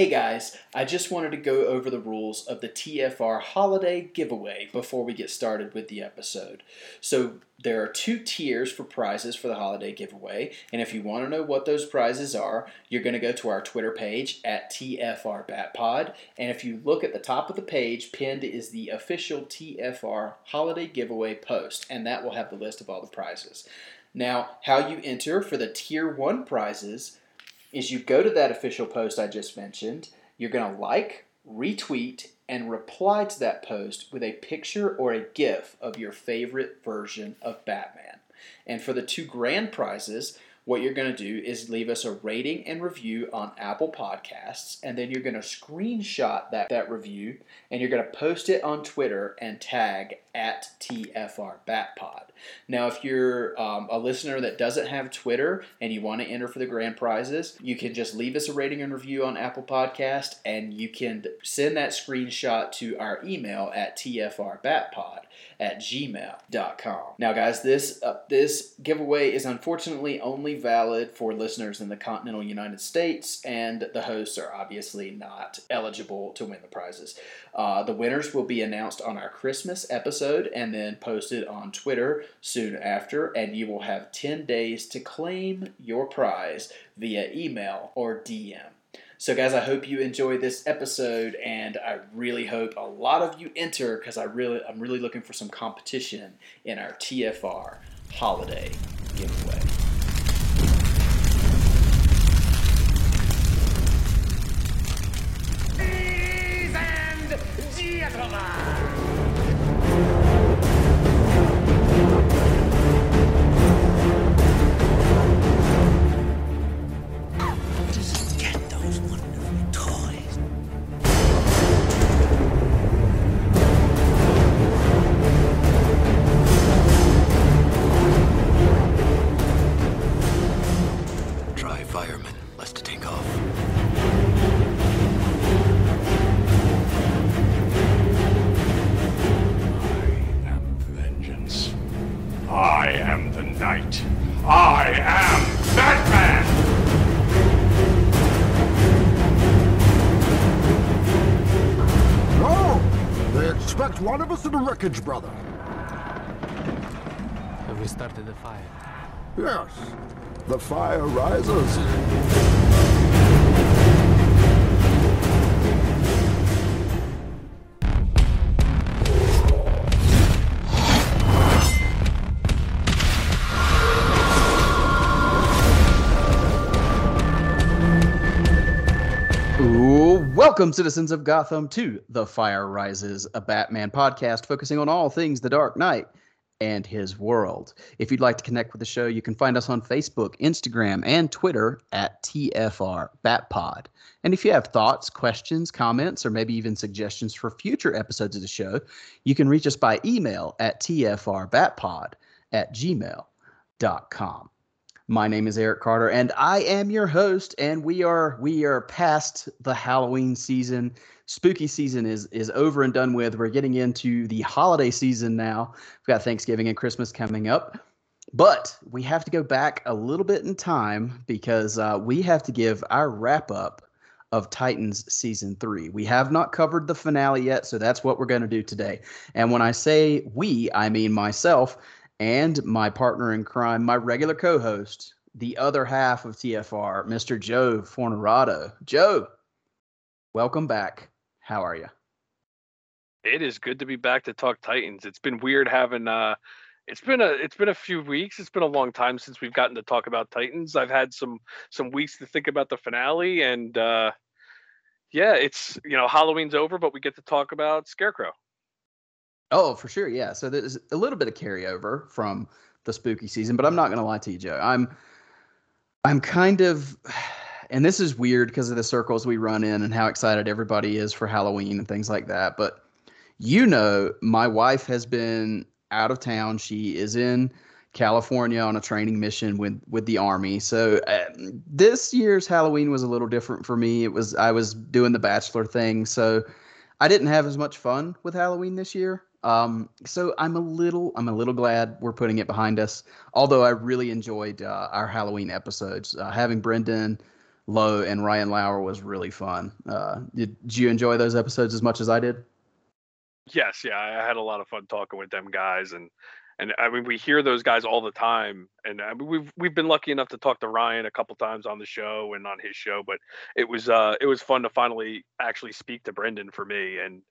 Hey guys, I just wanted to go over the rules of the TFR holiday giveaway before we get started with the episode. So, there are two tiers for prizes for the holiday giveaway, and if you want to know what those prizes are, you're going to go to our Twitter page at TFRBatPod, and if you look at the top of the page, pinned is the official TFR holiday giveaway post, and that will have the list of all the prizes. Now, how you enter for the tier 1 prizes is you go to that official post I just mentioned, you're going to like, retweet, and reply to that post with a picture or a GIF of your favorite version of Batman. And for the two grand prizes, what you're going to do is leave us a rating and review on Apple Podcasts, and then you're going to screenshot that, that review and you're going to post it on Twitter and tag at TFR Batpod. Now, if you're um, a listener that doesn't have Twitter and you want to enter for the grand prizes, you can just leave us a rating and review on Apple Podcast, and you can send that screenshot to our email at tfrbatpod at gmail.com. Now, guys, this uh, this giveaway is unfortunately only valid for listeners in the continental United States, and the hosts are obviously not eligible to win the prizes. Uh, the winners will be announced on our Christmas episode and then posted on Twitter soon after, and you will have 10 days to claim your prize via email or DM. So, guys, I hope you enjoy this episode, and I really hope a lot of you enter because I really, I'm really looking for some competition in our TFR holiday giveaway. Ladies and gentlemen. Wreckage, brother. Have we started the fire? Yes, the fire rises. Welcome, citizens of Gotham, to The Fire Rises, a Batman podcast focusing on all things The Dark Knight and his world. If you'd like to connect with the show, you can find us on Facebook, Instagram, and Twitter at TFR Batpod. And if you have thoughts, questions, comments, or maybe even suggestions for future episodes of the show, you can reach us by email at TFRBatpod at gmail.com. My name is Eric Carter, and I am your host. And we are we are past the Halloween season. Spooky season is is over and done with. We're getting into the holiday season now. We've got Thanksgiving and Christmas coming up, but we have to go back a little bit in time because uh, we have to give our wrap up of Titans season three. We have not covered the finale yet, so that's what we're going to do today. And when I say we, I mean myself and my partner in crime, my regular co-host, the other half of TFR, Mr. Joe Fornerado. Joe, welcome back. How are you? It is good to be back to talk Titans. It's been weird having uh it's been a it's been a few weeks. It's been a long time since we've gotten to talk about Titans. I've had some some weeks to think about the finale and uh yeah, it's you know, Halloween's over, but we get to talk about Scarecrow. Oh, for sure. Yeah. So there's a little bit of carryover from the spooky season, but I'm not going to lie to you, Joe. I'm I'm kind of and this is weird because of the circles we run in and how excited everybody is for Halloween and things like that, but you know, my wife has been out of town. She is in California on a training mission with with the army. So uh, this year's Halloween was a little different for me. It was I was doing the bachelor thing, so I didn't have as much fun with Halloween this year. Um, so I'm a little I'm a little glad we're putting it behind us. Although I really enjoyed uh, our Halloween episodes, uh, having Brendan, Lowe and Ryan Lower was really fun. Uh, did, did you enjoy those episodes as much as I did? Yes, yeah, I had a lot of fun talking with them guys, and and I mean we hear those guys all the time, and I mean, we've we've been lucky enough to talk to Ryan a couple times on the show and on his show, but it was uh it was fun to finally actually speak to Brendan for me, and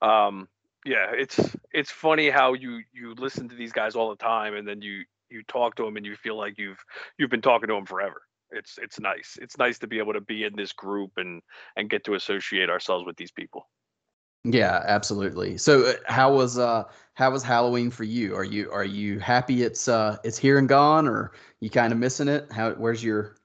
um yeah, it's it's funny how you you listen to these guys all the time, and then you you talk to them and you feel like you've you've been talking to them forever. It's it's nice. It's nice to be able to be in this group and and get to associate ourselves with these people. Yeah, absolutely. So uh, how was uh how was Halloween for you? Are you are you happy it's uh it's here and gone or you kind of missing it? How where's your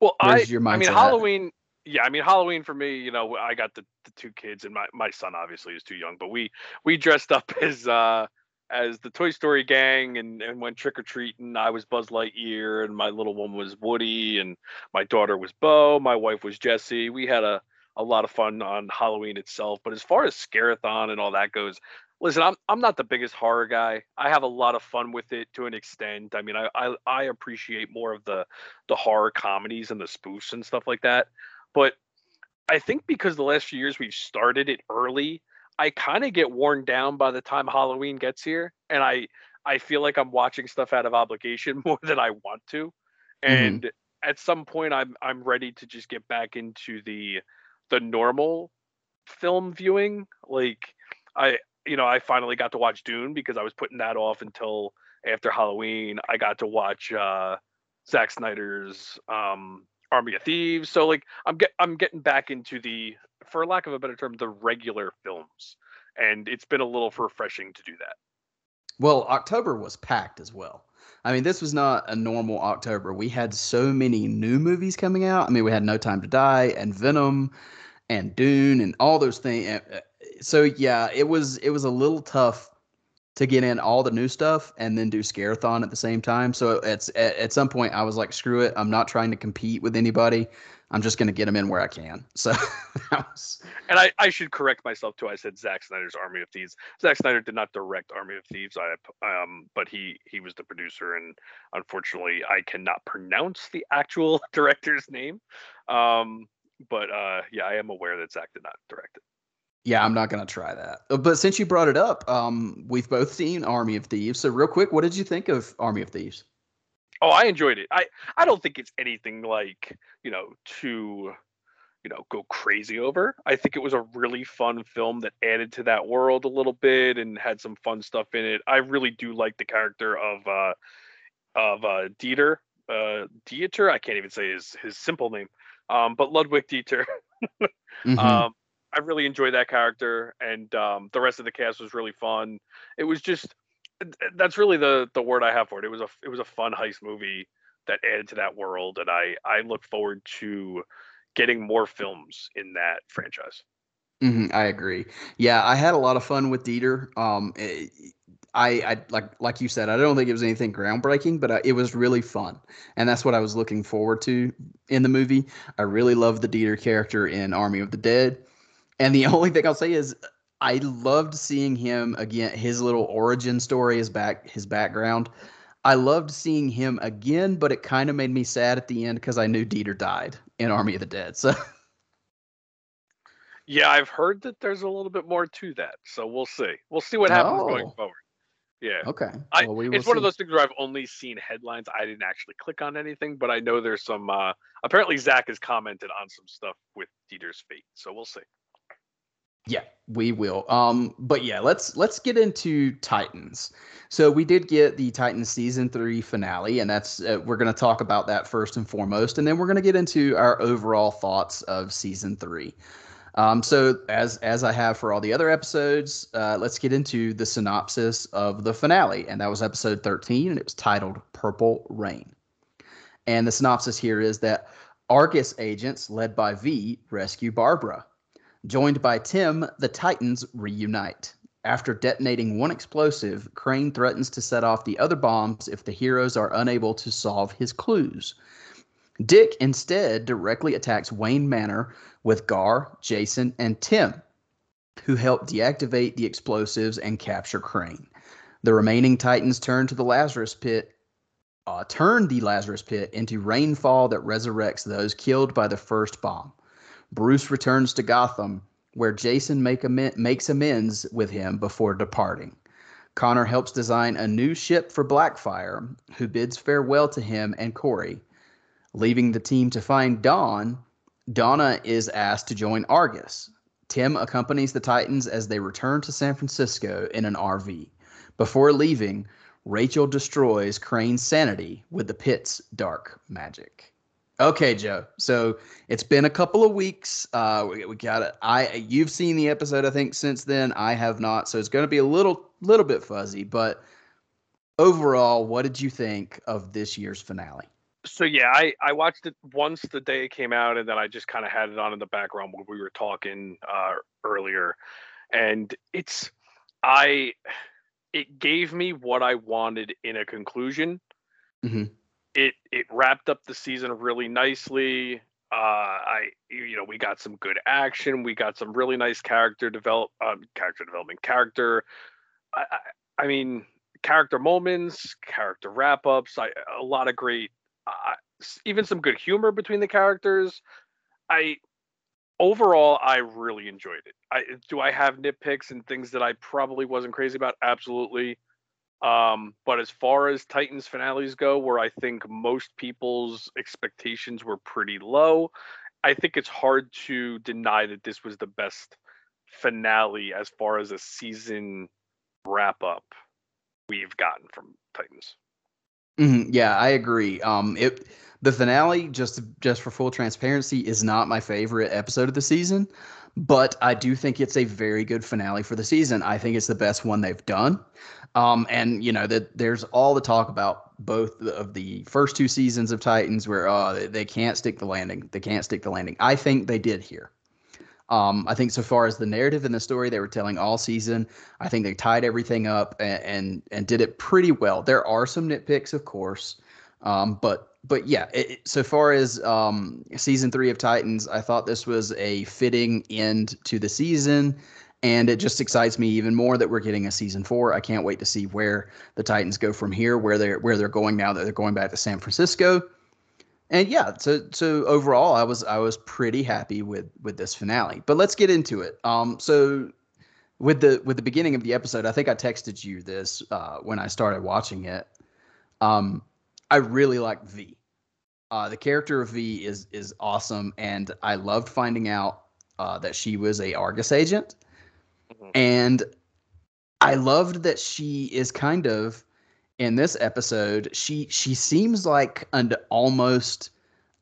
Well, I Where's your I mean mindset at? Halloween. Yeah, I mean Halloween for me. You know, I got the, the two kids, and my my son obviously is too young, but we we dressed up as uh as the Toy Story gang and and went trick or treating. I was Buzz Lightyear, and my little one was Woody, and my daughter was Bo. My wife was Jessie. We had a a lot of fun on Halloween itself. But as far as Scarathon and all that goes, listen, I'm I'm not the biggest horror guy. I have a lot of fun with it to an extent. I mean, I I, I appreciate more of the the horror comedies and the spoofs and stuff like that. But I think because the last few years we've started it early, I kind of get worn down by the time Halloween gets here, and I I feel like I'm watching stuff out of obligation more than I want to, and at some point I'm I'm ready to just get back into the the normal film viewing. Like I you know I finally got to watch Dune because I was putting that off until after Halloween. I got to watch uh, Zack Snyder's um, Army of Thieves. So like I'm get I'm getting back into the for lack of a better term the regular films, and it's been a little refreshing to do that. Well, October was packed as well. I mean, this was not a normal October. We had so many new movies coming out. I mean, we had No Time to Die and Venom and Dune and all those things. Eh, eh, so yeah, it was it was a little tough to get in all the new stuff and then do Scarathon at the same time. So it's at, at some point I was like, screw it. I'm not trying to compete with anybody. I'm just going to get them in where I can. So was, And I, I should correct myself too. I said Zack Snyder's Army of Thieves. Zack Snyder did not direct Army of Thieves. I um, but he he was the producer, and unfortunately, I cannot pronounce the actual director's name. Um, but uh, yeah, I am aware that Zack did not direct it. Yeah, I'm not going to try that. Uh, But since you brought it up, um, we've both seen Army of Thieves. So real quick, what did you think of Army of Thieves? Oh, I enjoyed it. I I don't think it's anything like you know to you know go crazy over. I think it was a really fun film that added to that world a little bit and had some fun stuff in it. I really do like the character of uh of uh Dieter uh Dieter. I can't even say his his simple name. Um, but Ludwig Dieter. Mhm. Um, I really enjoyed that character, and um, the rest of the cast was really fun. It was just that's really the the word I have for it. It was a it was a fun heist movie that added to that world, and I I look forward to getting more films in that franchise. Mhm, I agree. Yeah, I had a lot of fun with Dieter. Um, eh, I, I like like you said, I don't think it was anything groundbreaking, but I, it was really fun, and that's what I was looking forward to in the movie. I really loved the Dieter character in Army of the Dead, and the only thing I'll say is I loved seeing him again. His little origin story, his back, his background. I loved seeing him again, but it kind of made me sad at the end because I knew Dieter died in Army of the Dead. So. Yeah, I've heard that there's a little bit more to that, so we'll see. We'll see what happens going Oh. forward. Yeah. Okay. I, well, we it's one of those things where I've only seen headlines. I didn't actually click on anything, but I know there's some. Uh, apparently, Zack has commented on some stuff with Dieter's fate, so we'll see. Yeah, we will. Um, but yeah, let's let's get into Titans. So we did get the Titans season three finale, and that's uh, we're going to talk about that first and foremost, and then we're going to get into our overall thoughts of season three. Um, so as as I have for all the other episodes, uh, let's get into the synopsis of the finale, and that was episode thirteen, and it was titled "Purple Rain." And the synopsis here is that Argus agents led by V rescue Barbara. Joined by Tim, the Titans reunite. After detonating one explosive, Crane threatens to set off the other bombs if the heroes are unable to solve his clues. Dick instead directly attacks Wayne Manor with Gar, Jason, and Tim, who help deactivate the explosives and capture Crane. The remaining Titans turn to the Lazarus Pit uh, turn the Lazarus Pit into rainfall that resurrects those killed by the first bomb. Bruce returns to Gotham, where Jason make makes amends with him before departing. Connor helps design a new ship for Blackfire, who bids farewell to him and Kory. Leaving the team to find Dawn, Donna is asked to join Argus. Tim accompanies the Titans as they return to San Francisco in an RV. Before leaving, Rachel destroys Crane's sanity with the pit's dark magic. Okay, Joe. So it's been a couple of weeks. Uh, we, we got it. I you've seen the episode, I think, since then. I have not. So it's going to be a little little bit fuzzy. But overall, what did you think of this year's finale? So yeah, I I watched it once the day it came out, and then I just kind of had it on in the background when we were talking uh, earlier, and it's I it gave me what I wanted in a conclusion. Mhm. It it wrapped up the season really nicely. Uh, I you know we got some good action. We got some really nice character develop um, character development character. I, I I mean character moments, character wrap ups. I a lot of great, uh, even some good humor between the characters. I overall I really enjoyed it. I do I have nitpicks and things that I probably wasn't crazy about? Absolutely. Um, but as far as Titans finales go, where I think most people's expectations were pretty low, I think it's hard to deny that this was the best finale as far as a season wrap up we've gotten from Titans. Mhm, Yeah, I agree. Um, it the finale, just just for full transparency, is not my favorite episode of the season, but I do think it's a very good finale for the season. I think it's the best one they've done. Um, and you know that there's all the talk about both of the first two seasons of Titans where uh, they, can't stick the landing. They can't stick the landing. I think they did here. Um, I think so far as the narrative and the story they were telling all season, I think they tied everything up and and, and did it pretty well. There are some nitpicks, of course, um, but but yeah. It, so far as um, season three of Titans, I thought this was a fitting end to the season, and it just excites me even more that we're getting a season four. I can't wait to see where the Titans go from here, where they're where they're going now that they're going back to San Francisco and yeah so so overall i was i was pretty happy with with this finale but let's get into it um so with the with the beginning of the episode i think i texted you this uh when i started watching it um i really like v uh the character of v is is awesome and i loved finding out uh that she was a argus agent Mhm. and i loved that she is kind of in this episode, she she seems like an almost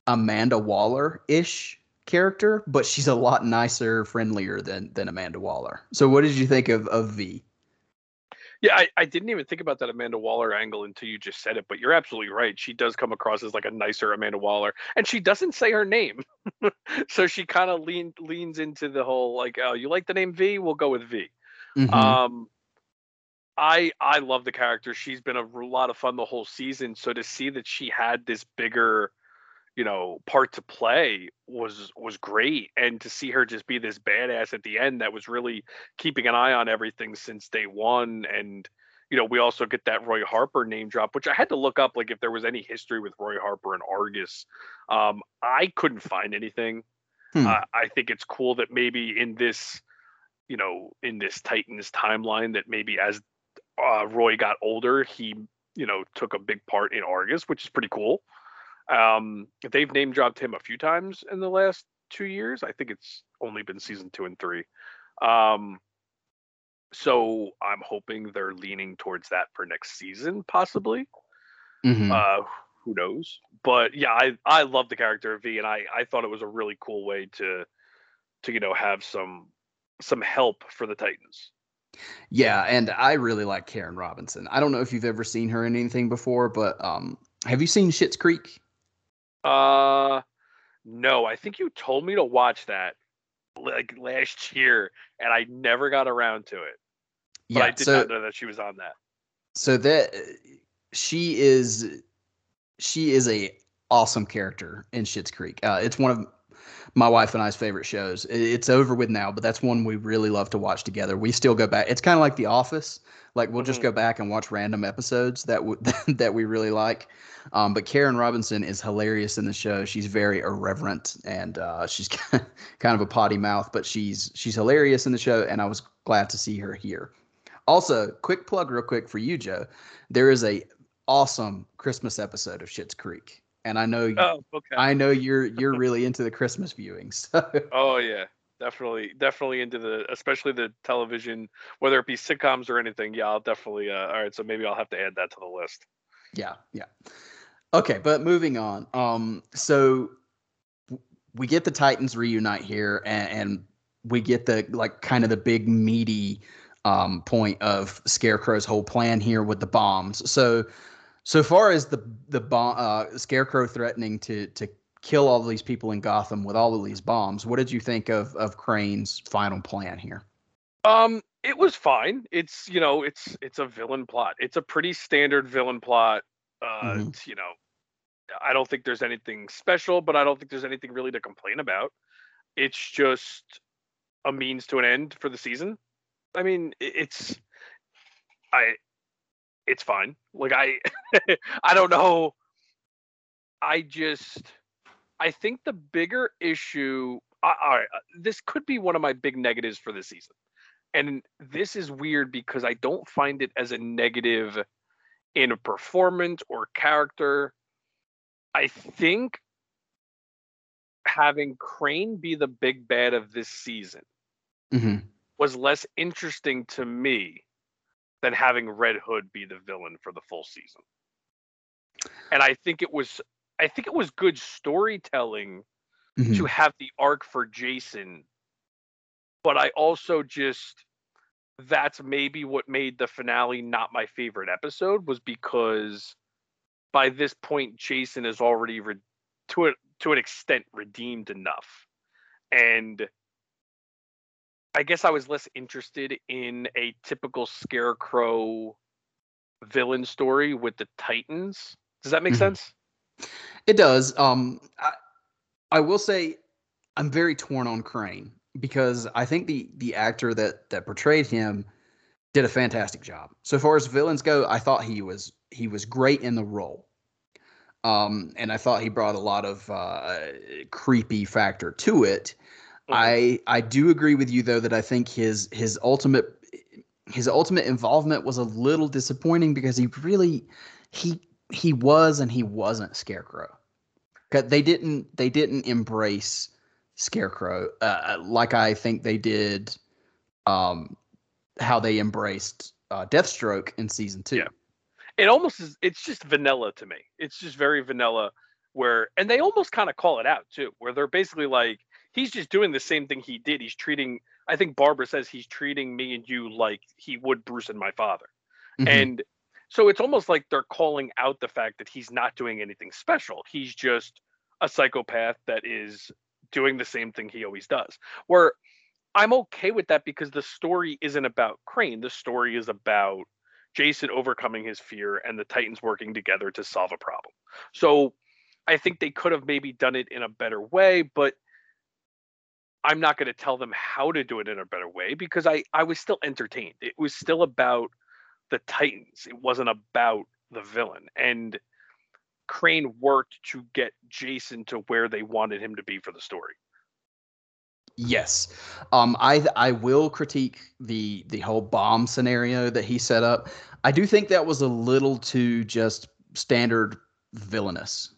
Amanda Waller ish character, but she's a lot nicer, friendlier than than Amanda Waller. So, what did you think of of V? Yeah, I, I didn't even think about that Amanda Waller angle until you just said it, but you're absolutely right. She does come across as like a nicer Amanda Waller, and she doesn't say her name, so she kind of lean leans into the whole like, oh, you like the name V? We'll go with V. Mhm. Um, I I love the character. She's been a lot of fun the whole season. So to see that she had this bigger, you know, part to play was was great. And to see her just be this badass at the end that was really keeping an eye on everything since day one. And you know, we also get that Roy Harper name drop, which I had to look up, like if there was any history with Roy Harper and Argus. Um, I couldn't find anything. Hmm. Uh, I think it's cool that maybe in this you know, in this Titans timeline that maybe as uh, Roy got older, he, you know, took a big part in Argus, which is pretty cool. Um, they've name dropped him a few times in the last two years. I think it's only been season two and three. Um, so I'm hoping they're leaning towards that for next season, possibly. Mhm. Uh, who knows? But yeah, I I love the character of V, and I I thought it was a really cool way to to you know have some some help for the Titans. yeah, and I really like Karen Robinson. I don't know if you've ever seen her in anything before, but um, have you seen Schitt's Creek? Uh, no, I think you told me to watch that like last year, and I never got around to it. But I did so not know that she was on that. so that she is she is a awesome character in Schitt's Creek. Uh, it's one of my wife and I's favorite shows. It's over with now, but that's one we really love to watch together. We still go back. It's kind of like The Office. Like we'll just Mhm. go back and watch random episodes that w- that we really like. Um, but Karen Robinson is hilarious in the show. She's very irreverent and uh, she's kind of a potty mouth, but she's she's hilarious in the show, and I was glad to see her here. Also, quick plug, real quick for you, Joe. There is a awesome Christmas episode of Schitt's Creek, and I know Oh, okay. I know you're you're really into the Christmas viewings. So Oh yeah, definitely, definitely into the, especially the television, whether it be sitcoms or anything. Yeah, I'll definitely. Uh, all right, so maybe I'll have to add that to the list. yeah, yeah. Okay, but moving on. Um, so we get the Titans reunite here, and, and we get the like kind of the big meaty um, point of Scarecrow's whole plan here with the bombs. So, so far as the the bomb, uh, Scarecrow threatening to to kill all these people in Gotham with all of these bombs, what did you think of of Crane's final plan here? Um, it was fine. It's you know, it's it's a villain plot. It's a pretty standard villain plot. Uh, Mhm. it's, you know, I don't think there's anything special, but I don't think there's anything really to complain about. It's just a means to an end for the season. I mean, it's I it's fine. Like I I don't know. I just I think the bigger issue I, all right, this could be one of my big negatives for this season. And this is weird because I don't find it as a negative in a performance or character. I think having Crane be the big bad of this season hmm was less interesting to me than having Red Hood be the villain for the full season. And I think it was I think it was good storytelling Mm-hmm. to have the arc for Jason. But I also just that's maybe what made the finale not my favorite episode was because by this point Jason is already re- to a, to an extent redeemed enough. And I guess I was less interested in a typical scarecrow villain story with the Titans. Does that make Mhm. sense? It does. Um, I, I will say I'm very torn on Crane because I think the the actor that that portrayed him did a fantastic job. So far as villains go, I thought he was he was great in the role. Um, and I thought he brought a lot of uh, creepy factor to it. Mhm. I I do agree with you though that I think his his ultimate his ultimate involvement was a little disappointing because he really he he was and he wasn't Scarecrow. 'Cause they didn't they didn't embrace Scarecrow uh, like I think they did um how they embraced uh, Deathstroke in season 2. Yeah. it almost is it's just vanilla to me it's just very vanilla where and they almost kind of call it out too where they're basically like he's just doing the same thing he did. He's treating i think barbara says he's treating me and you like he would bruce and my father. Mhm. and so it's almost like they're calling out the fact that he's not doing anything special. He's just a psychopath that is doing the same thing he always does. Where i'm okay with that because the story isn't about crane. The story is about Jason overcoming his fear and the Titans working together to solve a problem. So I think they could have maybe done it in a better way, but I'm not going to tell them how to do it in a better way because I I was still entertained. It was still about the Titans. It wasn't about the villain. And Crane worked to get Jason to where they wanted him to be for the story. Yes, um, I I will critique the the whole bomb scenario that he set up. I do think that was a little too just standard villainous.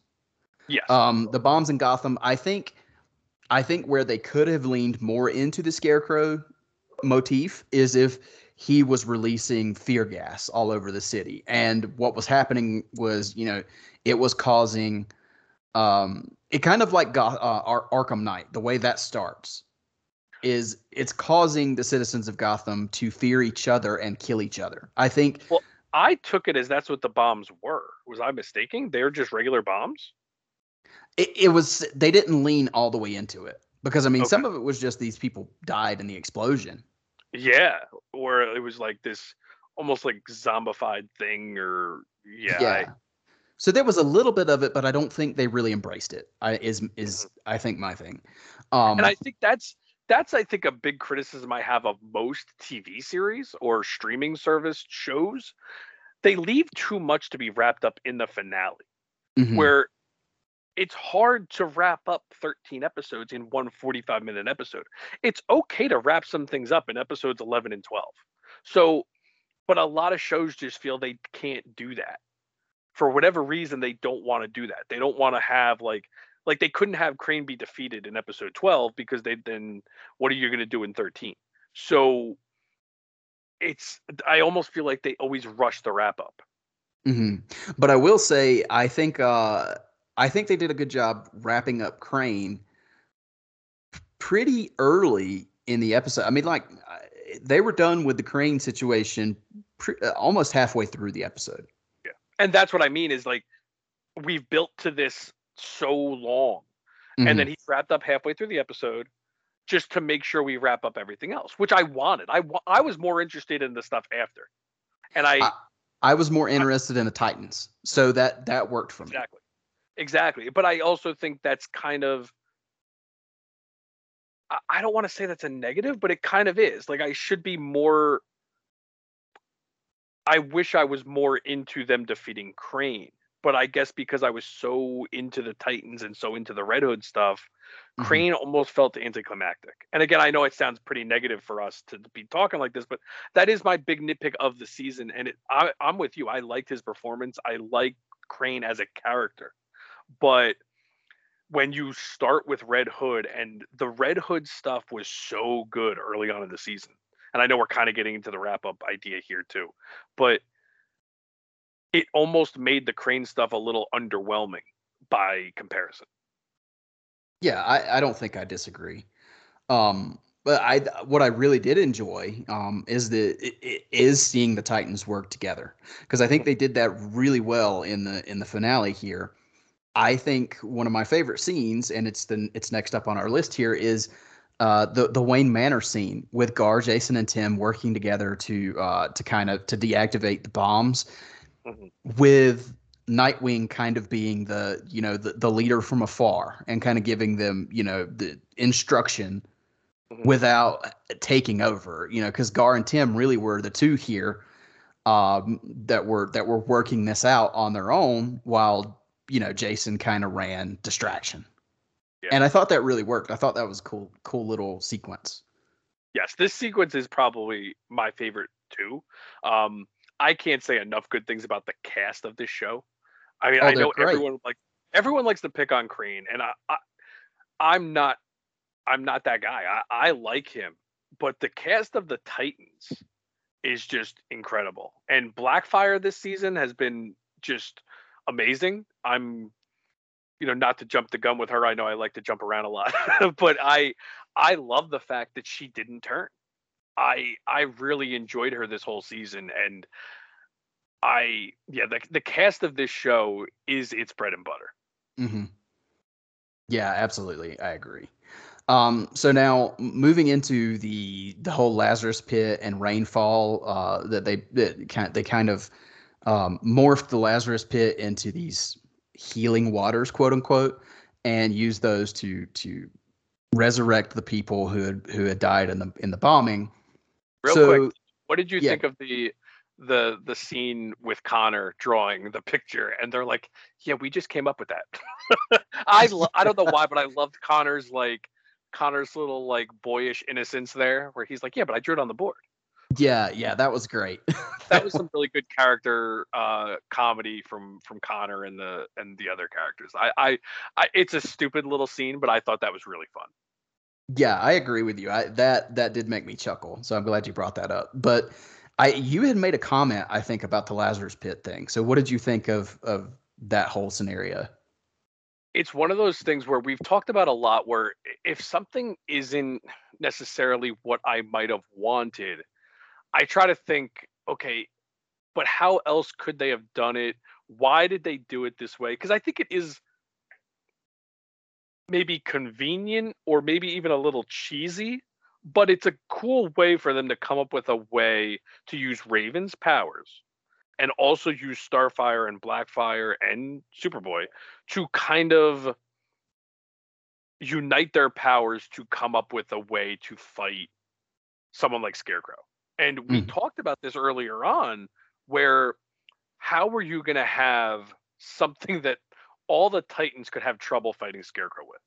Yes. Um, the bombs in Gotham, I think, I think where they could have leaned more into the Scarecrow motif is if he was releasing fear gas all over the city, and what was happening was, you know, it was causing, um, it kind of like Goth- uh, Ar- Arkham Knight, the way that starts, is it's causing the citizens of Gotham to fear each other and kill each other. I think well, I took it as that's what the bombs were. Was I mistaken? They're just regular bombs? It, it was they didn't lean all the way into it because I mean some of it was just these people died in the explosion. Yeah, or it was like this almost like zombified thing, or yeah, I- So there was a little bit of it, but I don't think they really embraced it. I is is I think my thing. Um, and I think that's that's I think a big criticism I have of most TV series or streaming service shows. They leave too much to be wrapped up in the finale, mhm. where it's hard to wrap up 13 episodes in one 45 minute episode. It's okay to wrap some things up in episodes 11 and 12. So, but a lot of shows just feel they can't do that. For whatever reason, they don't want to do that. They don't want to have like like they couldn't have Crane be defeated in episode 12 because they then what are you going to do in 13? So it's I almost feel like they always rush the wrap up. hmm But I will say, I think uh, I think they did a good job wrapping up Crane pretty early in the episode. I mean, like they were done with the Crane situation pre- uh, almost halfway through the episode. Yeah, and that's what I mean is like we've built to this so long Mhm. and then he's wrapped up halfway through the episode just to make sure we wrap up everything else which i wanted i i was more interested in the stuff after and i I- I was more interested in the Titans, so that that worked for me. exactly exactly but i also think that's kind of I- don't want to say that's a negative but it kind of is like i should be more i wish i was more into them defeating crane but i guess because i was so into the titans and so into the red hood stuff Mhm. Crane almost felt anticlimactic. And again, I know it sounds pretty negative for us to be talking like this, but that is my big nitpick of the season. And it, I, I'm with you. I liked his performance. I like Crane as a character, but when you start with Red Hood and the Red Hood stuff was so good early on in the season, and I know we're kind of getting into the wrap up idea here too, but it almost made the Crane stuff a little underwhelming by comparison. Yeah, I, I don't think I disagree. Um, but I what I really did enjoy um, is the i- i- is seeing the Titans work together because I think they did that really well in the in the finale here. I think one of my favorite scenes, and it's the it's next up on our list here, is uh, the the Wayne Manor scene with Gar, Jason, and Tim working together to uh, to kind of to deactivate the bombs, Mhm. with Nightwing kind of being the you know the, the leader from afar and kind of giving them you know the instruction Mhm. without taking over you know because Gar and Tim really were the two here um, that were that were working this out on their own while you know Jason kind of ran distraction Yeah. and I thought that really worked I thought that was a cool cool little sequence yes, this sequence is probably my favorite too. Um, I can't say enough good things about the cast of this show. I mean, Oh, I know great. everyone like everyone likes to pick on Crane, and I, I I'm not I'm not that guy. I, I like him, but the cast of the Titans is just incredible. And Blackfire this season has been just amazing. I'm you know, not to jump the gun with her. I know I like to jump around a lot, but I I love the fact that she didn't turn. I I really enjoyed her this whole season and I yeah, the the cast of this show is its bread and butter. hmm Yeah, absolutely. I agree. Um, so now moving into the the whole Lazarus Pit and rainfall, uh, that they that kind they kind of um, morphed the Lazarus Pit into these healing waters, quote unquote, and used those to to resurrect the people who had who had died in the in the bombing. Real so quick, what did you yeah. think of the the the scene with Connor drawing the picture and they're like, "Yeah, we just came up with that." I lo- I don't know why, but I loved Connor's like Connor's little like boyish innocence there where he's like, "Yeah, but I drew it on the board." Yeah, yeah, that was great. That was some really good character uh comedy from from Connor and the and the other characters. I I, I it's a stupid little scene, but I thought that was really fun. Yeah, I agree with you. I that that did make me chuckle. So I'm glad you brought that up. But I you had made a comment I think about the Lazarus pit thing. So what did you think of of that whole scenario? it's one of those things where we've talked about a lot where if something isn't necessarily what I might have wanted, I try to think, okay, but how else could they have done it? Why did they do it this way? Because I think it is maybe convenient or maybe even a little cheesy, but it's a cool way for them to come up with a way to use Raven's powers and also use Starfire and Blackfire and Superboy to kind of unite their powers to come up with a way to fight someone like Scarecrow. And we Mhm. talked about this earlier on where how were you going to have something that all the Titans could have trouble fighting Scarecrow with?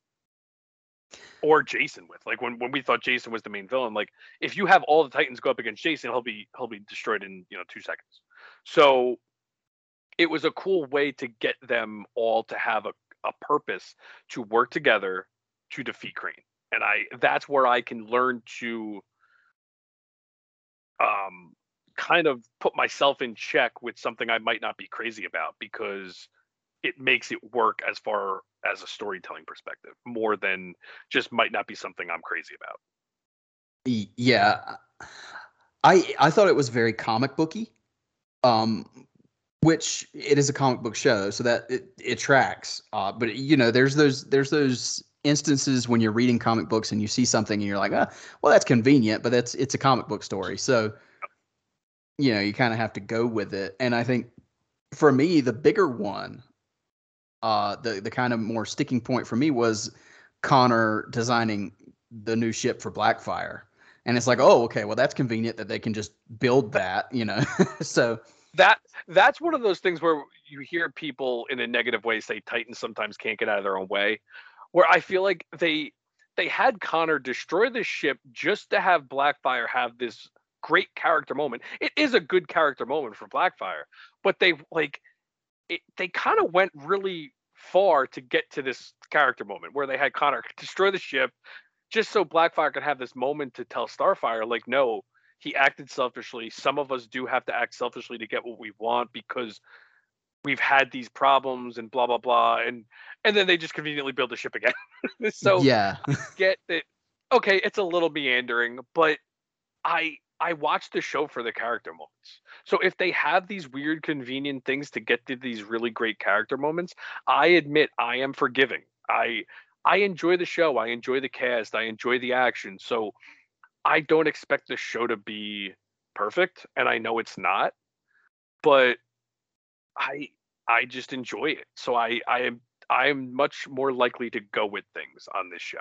Or Jason with. Like when, when we thought Jason was the main villain, like if you have all the Titans go up against Jason, he'll be he'll be destroyed in, you know, 2 seconds. So it was a cool way to get them all to have a, a purpose to work together to defeat Crane. And I that's where I can learn to um kind of put myself in check with something I might not be crazy about because it makes it work as far as a storytelling perspective more than just might not be something I'm crazy about. Yeah, I I thought it was very comic booky, um, which it is a comic book show, so that it, it tracks. Uh, but you know, there's those there's those instances when you're reading comic books and you see something and you're like, ah, well, that's convenient, but that's it's a comic book story, so you know you kind of have to go with it. And I think for me, the bigger one, uh, the the kind of more sticking point for me was Connor designing the new ship for Blackfire. And it's like, oh, okay, well, that's convenient that they can just build that, you know. so That that's one of those things where you hear people in a negative way say Titans sometimes can't get out of their own way. Where I feel like they they had Connor destroy the ship just to have Blackfire have this great character moment. It is a good character moment for Blackfire, but they like it, they kind of went really far to get to this character moment where they had Connor destroy the ship just so Blackfire could have this moment to tell Starfire like no, he acted selfishly. Some of us do have to act selfishly to get what we want because we've had these problems and blah blah blah and and then they just conveniently build the ship again. so yeah, get that okay, it's a little meandering, but I I watch the show for the character moments. So if they have these weird convenient things to get to these really great character moments, I admit I am forgiving. I I enjoy the show, I enjoy the cast, I enjoy the action. So I don't expect the show to be perfect and I know it's not, but I I just enjoy it. So I I am I am much more likely to go with things on this show.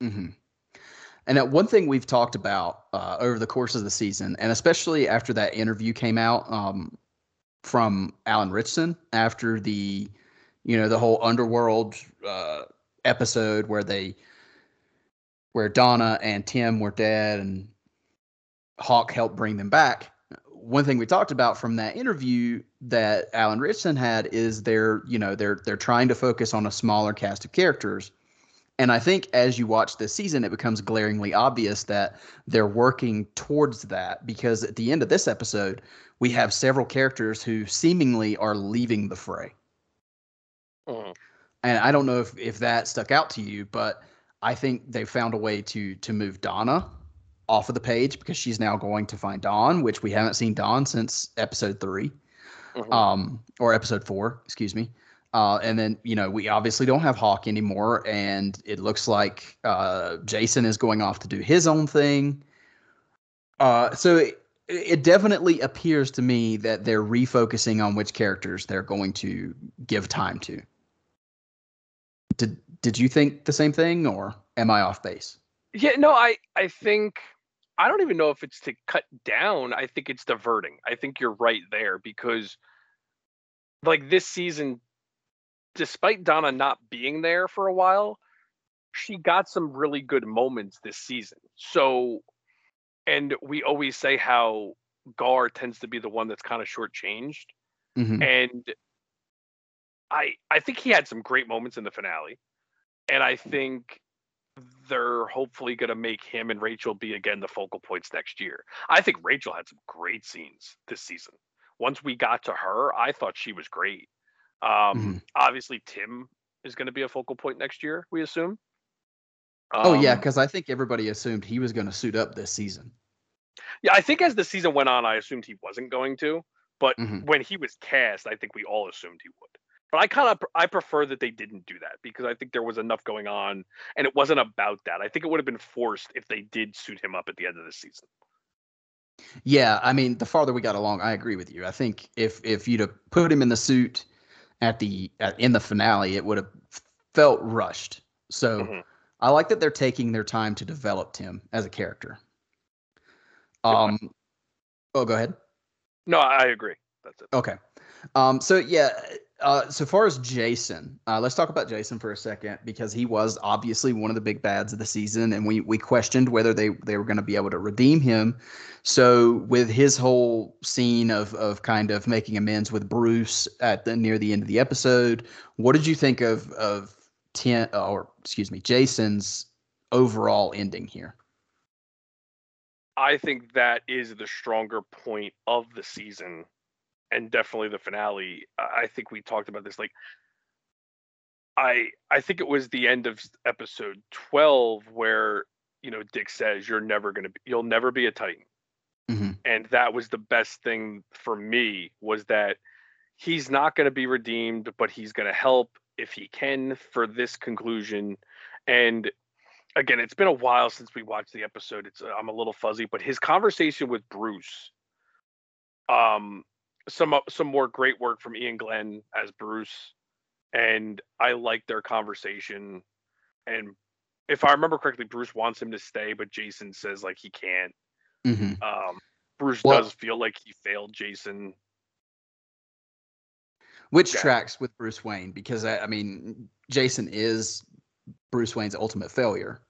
hmm And uh, one thing we've talked about uh, over the course of the season, and especially after that interview came out um, from Alan Ritchson after the, you know, the whole underworld uh, episode where they, where Donna and Tim were dead and Hawk helped bring them back. One thing we talked about from that interview that Alan Ritchson had is they're, you know, they're they're trying to focus on a smaller cast of characters. And I think as you watch this season, it becomes glaringly obvious that they're working towards that because at the end of this episode, we have several characters who seemingly are leaving the fray. Mhm. And I don't know if, if that stuck out to you, but I think they found a way to to move Donna off of the page because she's now going to find Dawn, which we haven't seen Dawn since episode 3 Mhm. um, or episode four, excuse me. Uh, and then you know we obviously don't have Hawk anymore, and it looks like uh, Jason is going off to do his own thing. Uh, so it, it definitely appears to me that they're refocusing on which characters they're going to give time to. Did Did you think the same thing, or am I off base? Yeah, no, I I think I don't even know if it's to cut down. I think it's diverting. I think you're right there because like this season despite Donna not being there for a while, she got some really good moments this season. So and we always say how Gar tends to be the one that's kind of shortchanged. Mhm. And I I think he had some great moments in the finale. And I think they're hopefully going to make him and Rachel be again the focal points next year. I think Rachel had some great scenes this season. Once we got to her, I thought she was great. Um, Mhm. Obviously, Tim is going to be a focal point next year. We assume. oh yeah, Um, because I think everybody assumed he was going to suit up this season. yeah. I think as the season went on, I assumed he wasn't going to, but Mhm. when he was cast, I think we all assumed he would. But I kind of I prefer that they didn't do that because I think there was enough going on, and it wasn't about that. I think it would have been forced if they did suit him up at the end of the season. Yeah, I mean, the farther we got along, I agree with you. I think if if you'd have put him in the suit at the at, in the finale, it would have felt rushed. So Mhm. I like that they're taking their time to develop Tim as a character. Um, oh, go ahead. No, I agree. That's it. Okay. Um, so yeah, uh, so far as Jason, uh, let's talk about Jason for a second because he was obviously one of the big bads of the season, and we we questioned whether they they were going to be able to redeem him. So with his whole scene of of kind of making amends with Bruce at the near the end of the episode, what did you think of of ten or excuse me, Jason's overall ending here? I think that is the stronger point of the season and definitely the finale. I think we talked about this like I I think it was the end of episode 12 where you know Dick says you're never going to be you'll never be a Titan. Mhm. And that was the best thing for me was that he's not going to be redeemed but he's going to help if he can for this conclusion and again, it's been a while since we watched the episode. It's I'm a little fuzzy, but his conversation with Bruce, um, some some more great work from Iain Glen as Bruce, and I like their conversation. And if I remember correctly, Bruce wants him to stay, but Jason says like he can't. Mhm. Um, Bruce Well- does feel like he failed Jason. Which Yeah. tracks with Bruce Wayne because I, I mean Jason is Bruce Wayne's ultimate failure.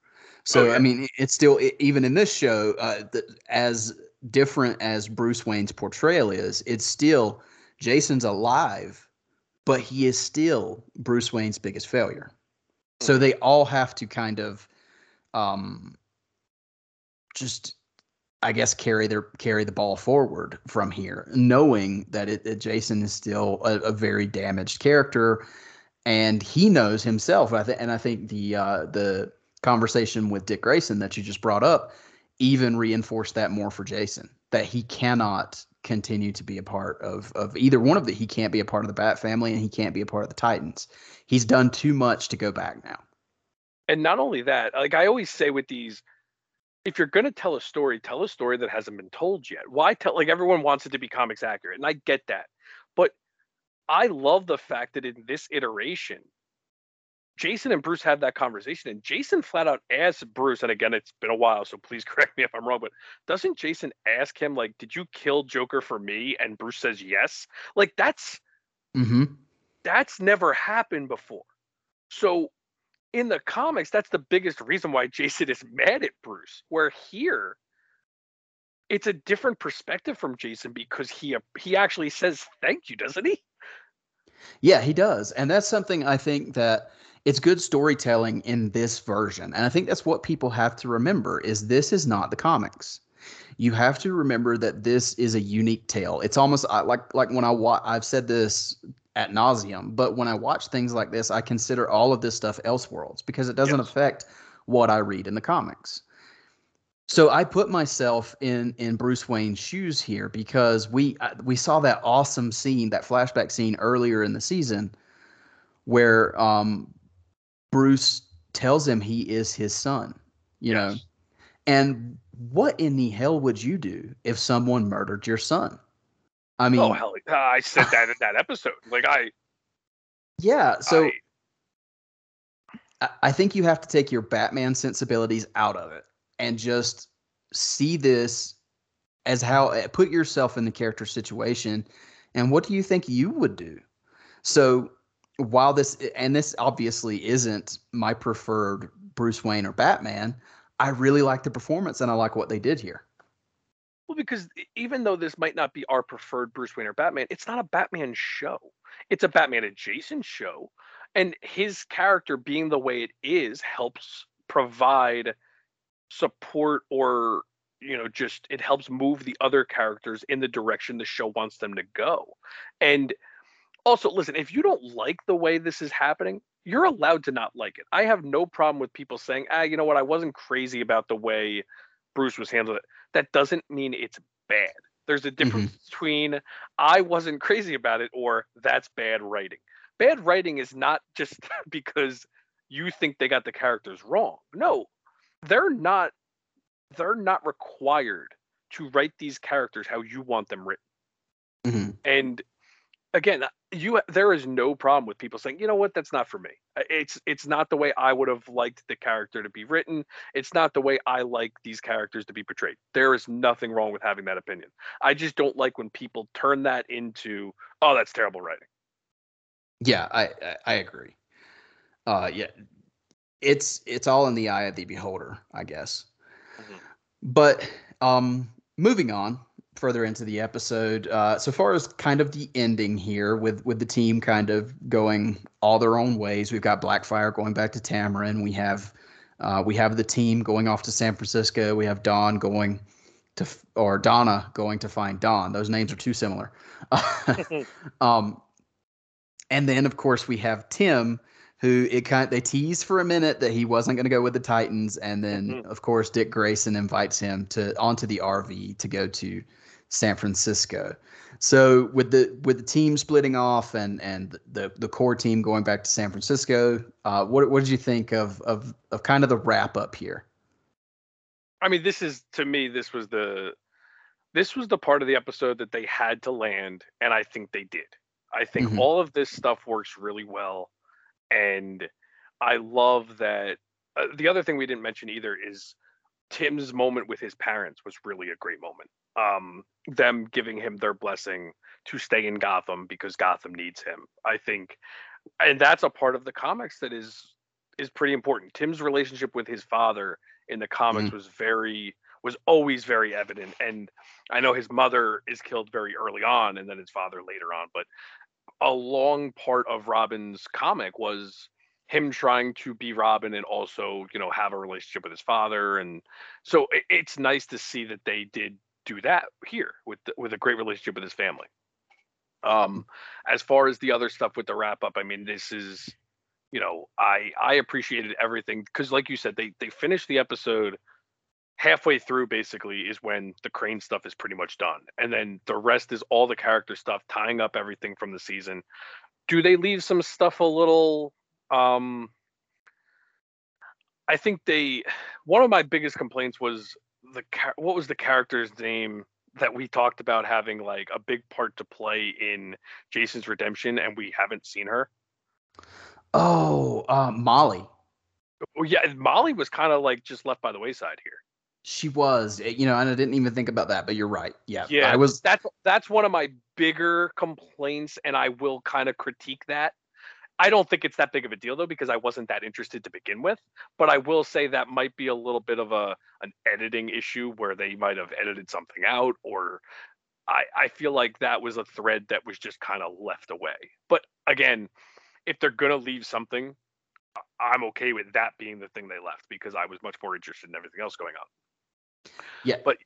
So yeah. I mean it's still even in this show uh, as different as Bruce Wayne's portrayal is, it's still Jason's alive, but he is still Bruce Wayne's biggest failure. So Mm-hmm. they all have to kind of um just I guess carry their carry the ball forward from here, knowing that it, that Jason is still a, a very damaged character, and he knows himself. I think, and I think the uh, the conversation with Dick Grayson that you just brought up even reinforced that more for Jason that he cannot continue to be a part of of either one of the he can't be a part of the Bat family and he can't be a part of the Titans. He's done too much to go back now. And not only that, like I always say with these, if you're going to tell a story, tell a story that hasn't been told yet. Why tell? Like everyone wants it to be comics accurate, and I get that, but I love the fact that in this iteration, Jason and Bruce had that conversation, and Jason flat out asked Bruce, and again, it's been a while, so please correct me if I'm wrong, but doesn't Jason ask him like, "Did you kill Joker for me?" And Bruce says yes. Like that's Mm-hmm. that's never happened before. So in the comics, that's the biggest reason why Jason is mad at Bruce. Where here, it's a different perspective from Jason because he he actually says thank you, doesn't he? Yeah, he does. And that's something I think that it's good storytelling in this version. And I think that's what people have to remember is this is not the comics. You have to remember that this is a unique tale. It's almost I- like like when I wa- I've said this at nauseum, but when I watch things like this, I consider all of this stuff Elseworlds because it doesn't Yes. affect what I read in the comics. So I put myself in in Bruce Wayne's shoes here because we uh, we saw that awesome scene, that flashback scene earlier in the season, where um, Bruce tells him he is his son. You know, and what in the hell would you do if someone murdered your son? I mean, oh hell, uh, I said that in that episode. Like I, yeah. So I- I, I think you have to take your Batman sensibilities out of it and just see this as how eh, put yourself in the character situation and what do you think you would do? So while this and this obviously isn't my preferred Bruce Wayne or Batman, I really like the performance and I like what they did here. Well, because even though this might not be our preferred Bruce Wayne or Batman, it's not a Batman show. It's a Batman adjacent show. And his character being the way it is helps provide support or, you know, just it helps move the other characters in the direction the show wants them to go. And also, listen, if you don't like the way this is happening, you're allowed to not like it. I have no problem with people saying, ah, you know what, I wasn't crazy about the way Bruce was handled. That doesn't mean it's bad. There's a difference between I wasn't crazy about it or that's bad writing. Bad writing is not just because you think they got the characters wrong. No, they're not they're not required to write these characters how you want them written. Mhm. And again, you there is no problem with people saying, you know what, that's not for me. It's it's not the way I would have liked the character to be written. It's not the way I like these characters to be portrayed. There is nothing wrong with having that opinion. I just don't like when people turn that into, oh, that's terrible writing. Yeah, I I, I agree. Uh, yeah, it's it's all in the eye of the beholder, I guess. Mhm. But um, moving on further into the episode, uh, so far as kind of the ending here, with with the team kind of going all their own ways, we've got Blackfire going back to Tamaran. We have uh, we have the team going off to San Francisco. We have Don going to or Donna going to find Don. Those names are too similar. um, and then of course we have Tim, who it kind they tease for a minute that he wasn't going to go with the Titans, and then Mhm. of course Dick Grayson invites him to onto the RV to go to San Francisco. So with the with the team splitting off and and the the core team going back to San Francisco, uh, what what did you think of of of kind of the wrap up here? I mean, this is to me, this was the this was the part of the episode that they had to land, and I think they did. I think Mhm. all of this stuff works really well, and I love that. Uh, the other thing we didn't mention either is Tim's moment with his parents was really a great moment. Um, them giving him their blessing to stay in Gotham because Gotham needs him. I think, and that's a part of the comics that is is pretty important. Tim's relationship with his father in the comics was very was always very evident and I know his mother is killed very early on and then his father later on, but a long part of Robin's comic was him trying to be Robin and also, you know, have a relationship with his father and so it, it's nice to see that they did do that here with the, with a great relationship with his family. Um as far as the other stuff with the wrap up, I mean this is you know, I I appreciated everything because, like you said, they they finished the episode halfway through. Basically, is when the crane stuff is pretty much done, and then the rest is all the character stuff, tying up everything from the season. Do they leave some stuff a little? um I think they. One of my biggest complaints was the what was the character's name that we talked about having like a big part to play in Jason's redemption, and we haven't seen her. Oh, uh, Molly. Well, yeah, Molly was kind of like just left by the wayside here. She was, eh, you know, and I didn't even think about that, but you're right. Yeah, Yeah, I was. That's that's one of my bigger complaints, and I will kind of critique that. I don't think it's that big of a deal though, because I wasn't that interested to begin with. But I will say that might be a little bit of a an editing issue where they might have edited something out, or I I feel like that was a thread that was just kind of left away. But again, if they're gonna leave something, I'm okay with that being the thing they left because I was much more interested in everything else going on. Yeah. But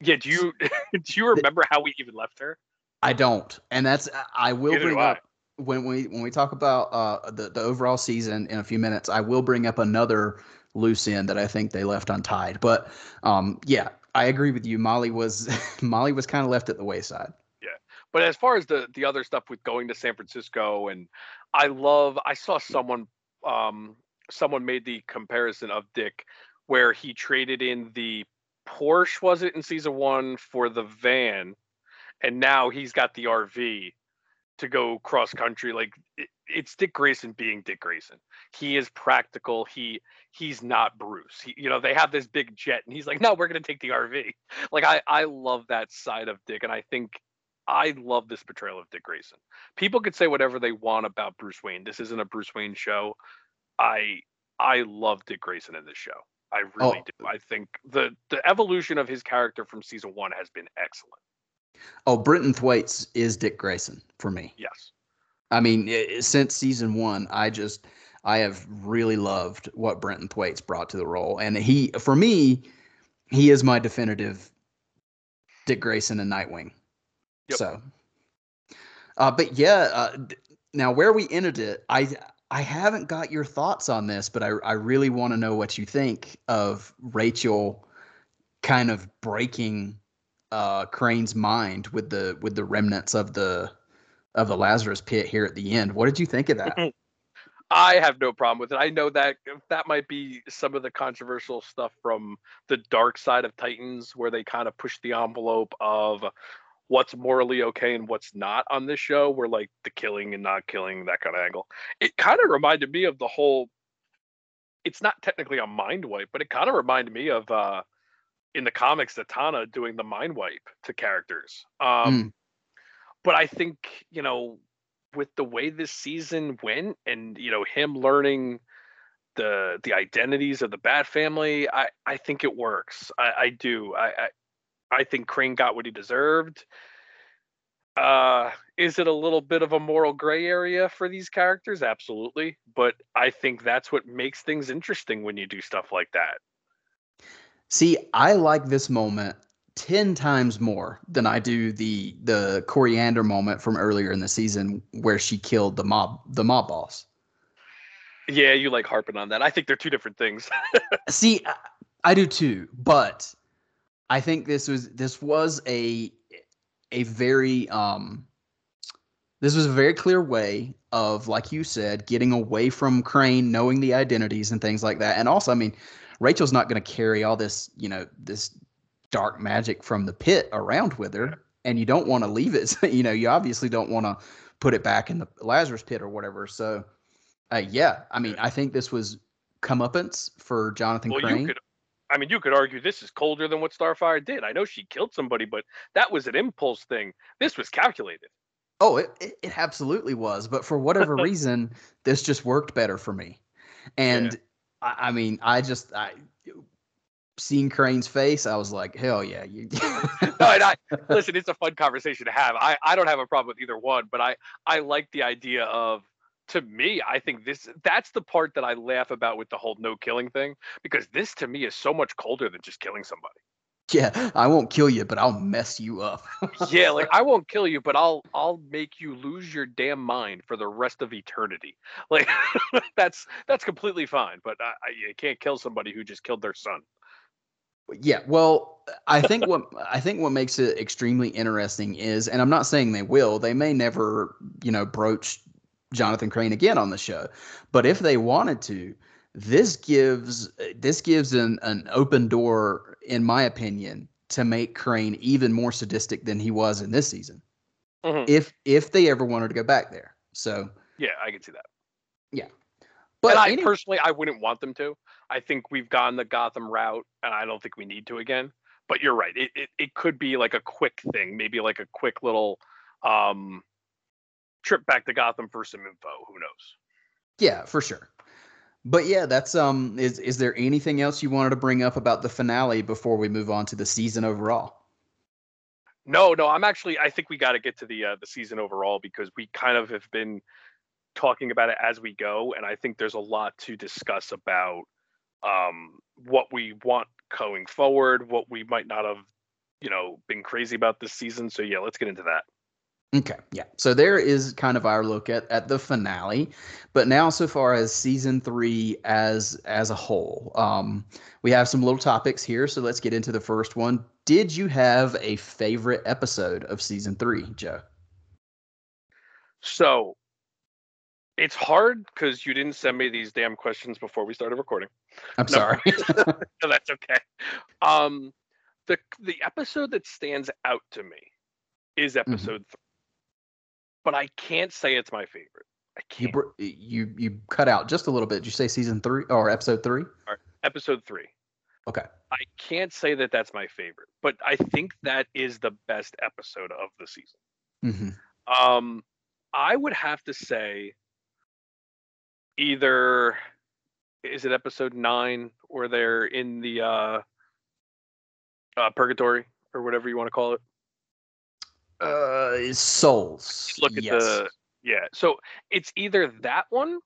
yeah, do you do you remember how we even left her? I don't, and that's I will Neither bring I. up when we when we talk about uh the the overall season in a few minutes. I will bring up another loose end that I think they left untied. But um, yeah, I agree with you. Molly was Molly was kind of left at the wayside. Yeah. But as far as the the other stuff with going to San Francisco and I love I saw someone um someone made the comparison of Dick where he traded in the Porsche was it in season 1 for the van and now he's got the RV to go cross country like it, it's Dick Grayson being Dick Grayson. He is practical. He he's not Bruce. He, you know, they have this big jet and he's like, "No, we're to take the RV." Like I I love that side of Dick and I think I love this portrayal of Dick Grayson. People could say whatever they want about Bruce Wayne. This isn't a Bruce Wayne show. I I love Dick Grayson in this show. I really Oh. do. I think the the evolution of his character from season one has been excellent. Oh, Brenton Thwaites is Dick Grayson for me. Yes. I mean, i- i- since season one, I just I have really loved what Brenton Thwaites brought to the role, and he for me, he is my definitive Dick Grayson and Nightwing. Yep. So, uh, but yeah, uh, now where we ended it, I I haven't got your thoughts on this, but I I really want to know what you think of Rachel kind of breaking uh Crane's mind with the with the remnants of the of the Lazarus pit here at the end. What did you think of that? I have no problem with it. I know that that might be some of the controversial stuff from the dark side of Titans, where they kind of push the envelope of what's morally okay and what's not on this show, where like the killing and not killing, that kind of angle. It kind of reminded me of the whole. It's not technically a mind wipe, but it kind of reminded me of uh in the comics Zatanna doing the mind wipe to characters. Um but I think, you know, with the way this season went and you know him learning the the identities of the bat family i i think it works i i do i i, I think crane got what he deserved. Uh is it a little bit of a moral gray area for these characters? Absolutely. But i think that's what makes things interesting when you do stuff like that. See, I like this moment 10 times more than I do the the Koriand'r moment from earlier in the season where she killed the mob the mob boss. yeah you like harping on that. I think they're two different things. See, I, I do too, but I think this was this was a a very um this was a very clear way of like you said getting away from Crane, knowing the identities and things like that. And also, I mean, Rachel's not going to carry all this, you know, this dark magic from the pit around with her and you don't want to leave it. You know you obviously don't want to put it back in the lazarus pit or whatever. So uh, yeah i mean i think this was comeuppance for jonathan well crane. you could i mean you could argue this is colder than what starfire did i know she killed somebody but that was an impulse thing this was calculated oh it, it, absolutely was but for whatever reason this just worked better for me and I, I mean i just i seeing crane's face i was like hell yeah you no, and I listen. It's a fun conversation to have. I I don't have a problem with either one, but I I like the idea of. To me, I think this that's the part that I laugh about with the whole no killing thing because this to me is so much colder than just killing somebody. yeah i won't kill you but i'll mess you up Yeah, like I won't kill you, but I'll I'll make you lose your damn mind for the rest of eternity. Like that's that's completely fine, but I, I, you can't kill somebody who just killed their son. Yeah, well, I think what I think what makes it extremely interesting is, and I'm not saying they will, they may never, you know, broach Jonathan Crane again on the show, but if they wanted to, this gives this gives an an open door, in my opinion, to make Crane even more sadistic than he was in this season, Mhm. if if they ever wanted to go back there. So Yeah, I can see that. yeah, but and I personally, I wouldn't want them to. I think we've gone the Gotham route, and I don't think we need to again. But you're right. It it, it could be like a quick thing, maybe like a quick little um trip back to Gotham for some info. Who knows? Yeah, for sure. But yeah, that's um is is there anything else you wanted to bring up about the finale before we move on to the season overall? No, no. I'm actually. I think we got to get to the uh, the season overall because we kind of have been talking about it as we go, and I think there's a lot to discuss about um what we want going forward, what we might not have, you know, been crazy about this season. So yeah, let's get into that. Okay, yeah. So there is kind of our look at at the finale, but now so far as season 3 as as a whole. Um we have some little topics here, so let's get into the first one. Did you have a favorite episode of season 3, Joe? So it's hard because you didn't send me these damn questions before we started recording. I'm No. sorry. No, that's okay. Um, the the episode that stands out to me is Mm-hmm. episode three, but I can't say it's my favorite. I you can't. br- you you cut out just a little bit. Did you say season 3 or episode 3? episode three. Okay. I can't say that that's my favorite, but I think that is the best episode of the season. Mhm. Um, I would have to say either is it episode nine or they're in the uh, uh purgatory or whatever you want to call it. Uh Souls. Look at yes. the yeah. So it's either that one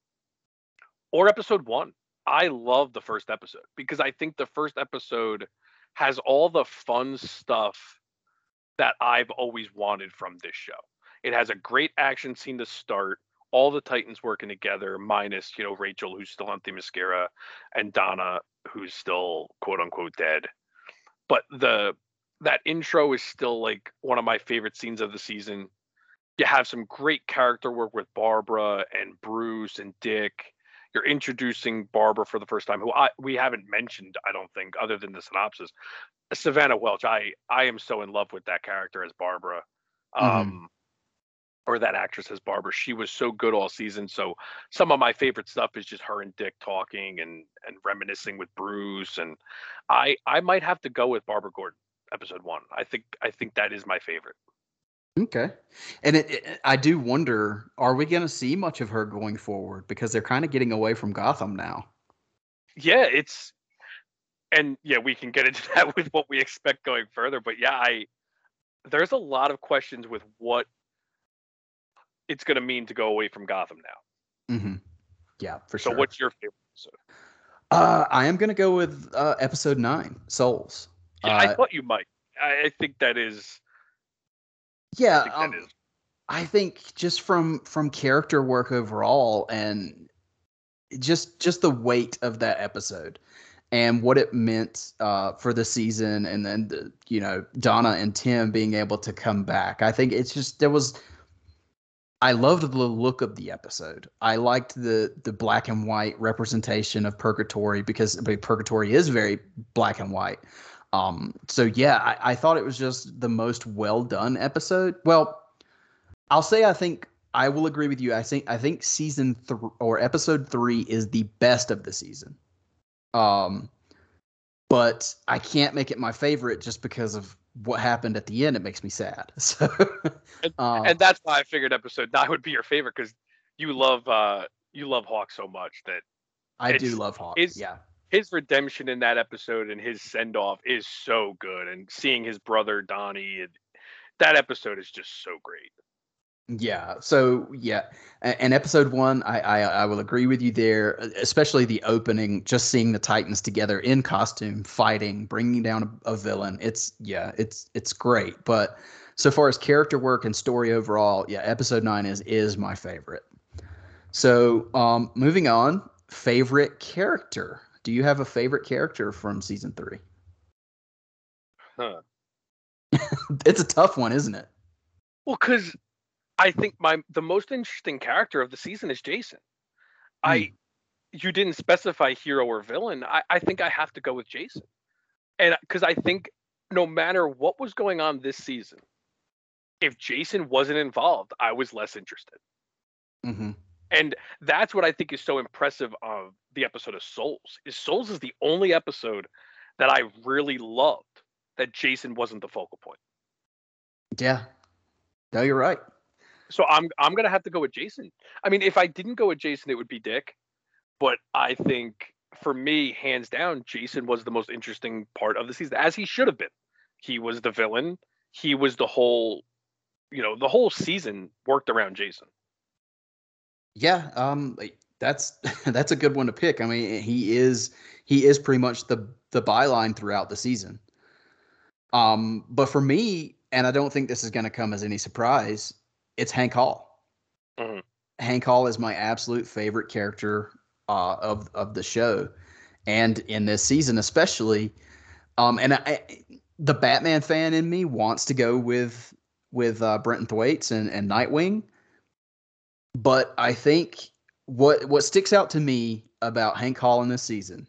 or episode one. I love the first episode because I think the first episode has all the fun stuff that I've always wanted from this show. It has a great action scene to start, all the Titans working together, minus, you know, Rachel, who's still on the Themyscira, and Donna, who's still quote unquote dead. But the that intro is still like one of my favorite scenes of the season. You have some great character work with Barbara and Bruce and Dick you're introducing Barbara for the first time, who I we haven't mentioned, I don't think, other than the synopsis. Savannah Welch, I I am so in love with that character as Barbara. Mhm. Um or that actress as Barbara. She was so good all season. So some of my favorite stuff is just her and Dick talking and and reminiscing with Bruce. And I I might have to go with Barbara Gordon, episode one. I think I think that is my favorite. Okay. And it, it, I do wonder, are we going to see much of her going forward? Because they're kind of getting away from Gotham now. Yeah, it's and yeah, we can get into that with what we expect going further. But yeah, I there's a lot of questions with what it's going to mean to go away from Gotham now. Mm-hmm. Yeah, for So, sure. So, what's your favorite episode? Uh, I am going to go with uh, episode nine, Souls. Yeah, I Uh, thought you might. I, I think that is. I Yeah, think um, is. I think just from from character work overall and just just the weight of that episode and what it meant uh, for the season and then the, you know Donna and Tim being able to come back. I think it's just there was I loved the look of the episode. I liked the the black and white representation of Purgatory because I mean, Purgatory is very black and white. Um, so yeah, I, I thought it was just the most well done episode. Well, I'll say I think I will agree with you. I think I think season three or episode three is the best of the season. Um, but I can't make it my favorite just because of what happened at the end. It makes me sad. So, uh, and that's why I figured episode nine would be your favorite because you love uh you love Hawk so much that I do love Hawk. it's- Yeah. His redemption in that episode and his send off is so good, and seeing his brother Donnie, and that episode is just so great. Yeah. So yeah, and episode one, I, I I will agree with you there, especially the opening, just seeing the Titans together in costume, fighting, bringing down a, a villain. It's yeah, it's it's great. But so far as character work and story overall, yeah, episode nine is is my favorite. So um, moving on, favorite character. Do you have a favorite character from season three? Huh. It's a tough one, isn't it? Well, because I think my the most interesting character of the season is Jason. I you didn't specify hero or villain. I, I think I have to go with Jason. And because I think no matter what was going on this season, if Jason wasn't involved, I was less interested. Mm-hmm. And that's what I think is so impressive of the episode of Souls. Is Souls is the only episode that I really loved that Jason wasn't the focal point. Yeah. No, you're right. So I'm I'm gonna have to go with Jason. I mean, if I didn't go with Jason, it would be Dick. But I think for me, hands down, Jason was the most interesting part of the season, as he should have been. He was the villain. He was the whole, you know, the whole season worked around Jason. Yeah, um, that's that's a good one to pick. I mean, he is he is pretty much the the byline throughout the season. Um, but for me, and I don't think this is going to come as any surprise, it's Hank Hall. Mhm. Hank Hall is my absolute favorite character uh, of of the show, and in this season especially. Um, and I, the Batman fan in me wants to go with with uh, Brenton Thwaites and, and Nightwing, but I think what what sticks out to me about Hank Hall in this season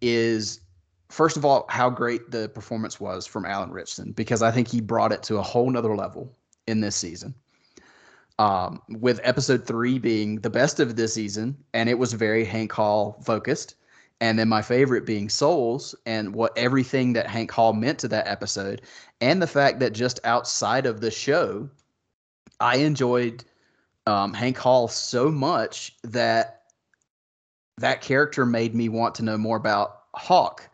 is first of all how great the performance was from Alan Ritchson because I think he brought it to a whole nother level in this season. Um, with episode three being the best of this season, and it was very Hank Hall focused. And then my favorite being Souls and what everything that Hank Hall meant to that episode, and the fact that just outside of the show, I enjoyed um, Hank Hall so much that that character made me want to know more about Hawk.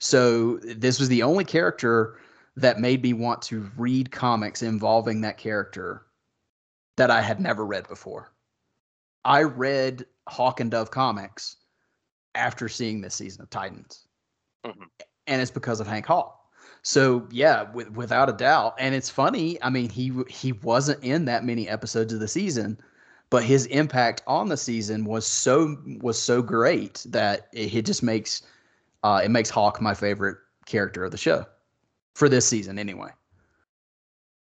So this was the only character that made me want to read comics involving that character that I had never read before. I read Hawk and Dove comics after seeing this season of Titans, Mhm. and it's because of Hank Hall. So yeah, with, without a doubt, and it's funny. I mean, he he wasn't in that many episodes of the season, but his impact on the season was so was so great that it, it just makes uh, it makes Hawk my favorite character of the show for this season, anyway.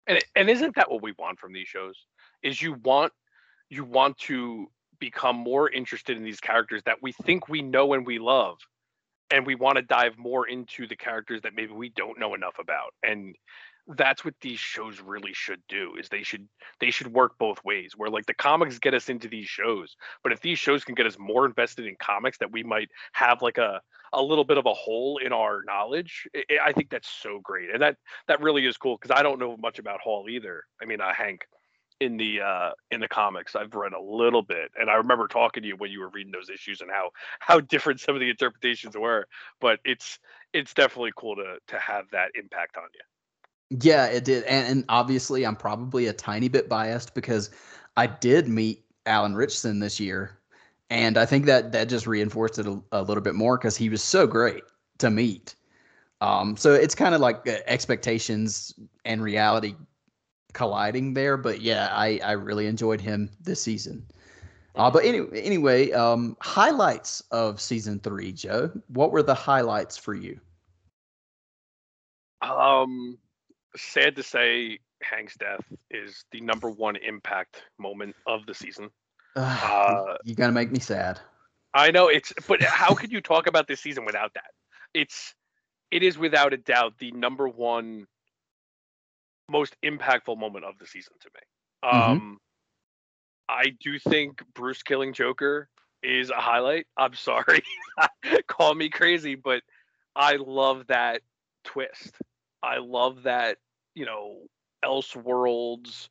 And and isn't that what we want from these shows? Is you want you want to become more interested in these characters that we think we know and we love and we want to dive more into the characters that maybe we don't know enough about and that's what these shows really should do is they should they should work both ways where like the comics get us into these shows but if these shows can get us more invested in comics that we might have like a a little bit of a hole in our knowledge i i think that's so great and that that really is cool because i don't know much about hall either. I mean uh, hank in the uh in the comics i've read a little bit and i remember talking to you when you were reading those issues and how how different some of the interpretations were but it's it's definitely cool to to have that impact on you Yeah, it did. And, and obviously, I'm probably a tiny bit biased because I did meet Alan Ritchson this year. And I think that that just reinforced it a, a little bit more because he was so great to meet. Um, so it's kind of like uh, expectations and reality colliding there. But yeah, I, I really enjoyed him this season. Uh, but anyway, anyway, um, highlights of season three, Joe. What were the highlights for you? Um, sad to say, Hank's death is the number one impact moment of the season. Uh, you gotta make me sad. I know it's, but how could you talk about this season without that? It's, it is without a doubt the number one most impactful moment of the season to me. Mhm. Um, I do think Bruce killing Joker is a highlight. I'm sorry, call me crazy, but I love that twist. I love that, you know, Elseworlds,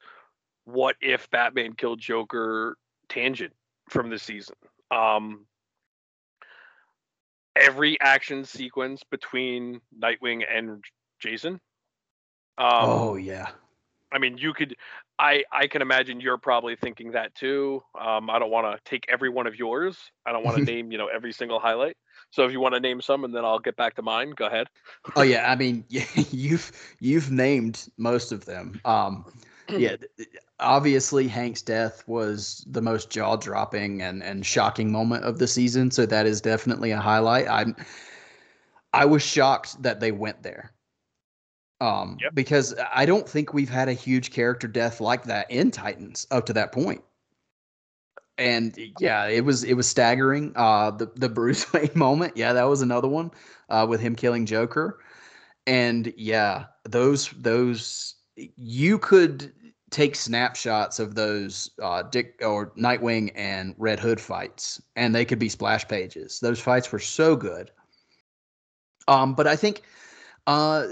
what if Batman killed Joker tangent from the season. Um every action sequence between Nightwing and Jason. Um, oh yeah. I mean, you could. I I can imagine you're probably thinking that too. Um, I don't want to take every one of yours. I don't want to name you know every single highlight. So if you want to name some, and then I'll get back to mine. Go ahead. Oh yeah, I mean, you've you've named most of them. Um, yeah, obviously Hank's death was the most jaw dropping and and shocking moment of the season, so that is definitely a highlight. I'm I was shocked that they went there. Um, Yep. because I don't think we've had a huge character death like that in Titans up to that point. And yeah, it was it was staggering. Uh, the the Bruce Wayne moment, yeah, that was another one uh, with him killing Joker. And yeah, those those you could take snapshots of those uh, Dick or Nightwing and Red Hood fights, and they could be splash pages. Those fights were so good. Um, but I think uh,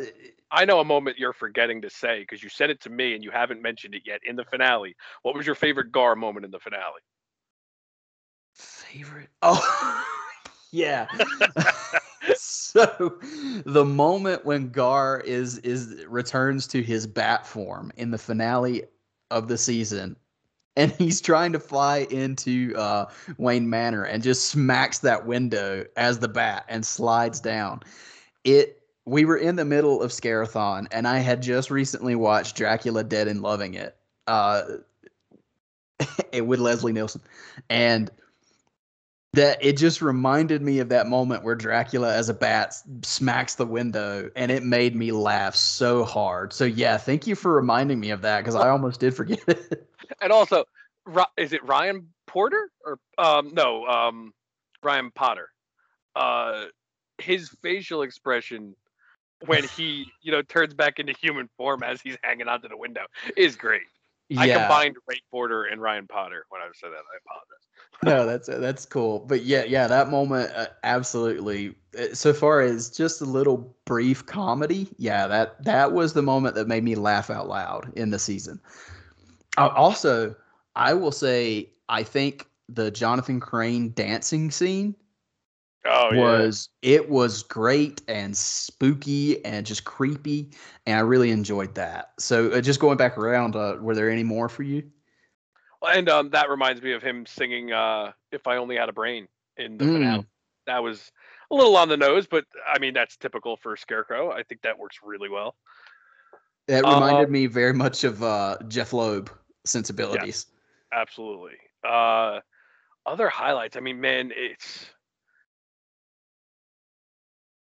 I know a moment you're forgetting to say because you said it to me and you haven't mentioned it yet in the finale. What was your favorite Gar moment in the finale? favorite. Oh, yeah. so the moment when Gar is is returns to his bat form in the finale of the season and he's trying to fly into uh, Wayne Manor and just smacks that window as the bat and slides down. It we were in the middle of Scarathon and I had just recently watched Dracula Dead and Loving It uh, with Leslie Nielsen and that it just reminded me of that moment where Dracula as a bat smacks the window and it made me laugh so hard. So yeah, thank you for reminding me of that because I almost did forget it. And also, is it Ryan Porter or um no um Ryan Potter? Uh, his facial expression when he you know turns back into human form as he's hanging onto the window is great. I combined Ray Porter and Ryan Potter when I said that. I apologize. no, that's that's cool. But yeah, yeah, that moment uh, absolutely. uh, So far as just a little brief comedy, yeah, that that was the moment that made me laugh out loud in the season. Uh, also, I will say I think the Jonathan Crane dancing scene Oh yeah. was it was great and spooky and just creepy and i really enjoyed that so uh, just going back around uh, were there any more for you And um, that reminds me of him singing uh, "If I Only Had a Brain" in the Mm. finale. That was a little on the nose, but I mean that's typical for Scarecrow. I think that works really well. that reminded me very much of uh, jeph loeb sensibilities Absolutely. Uh, other highlights. I mean, man, it's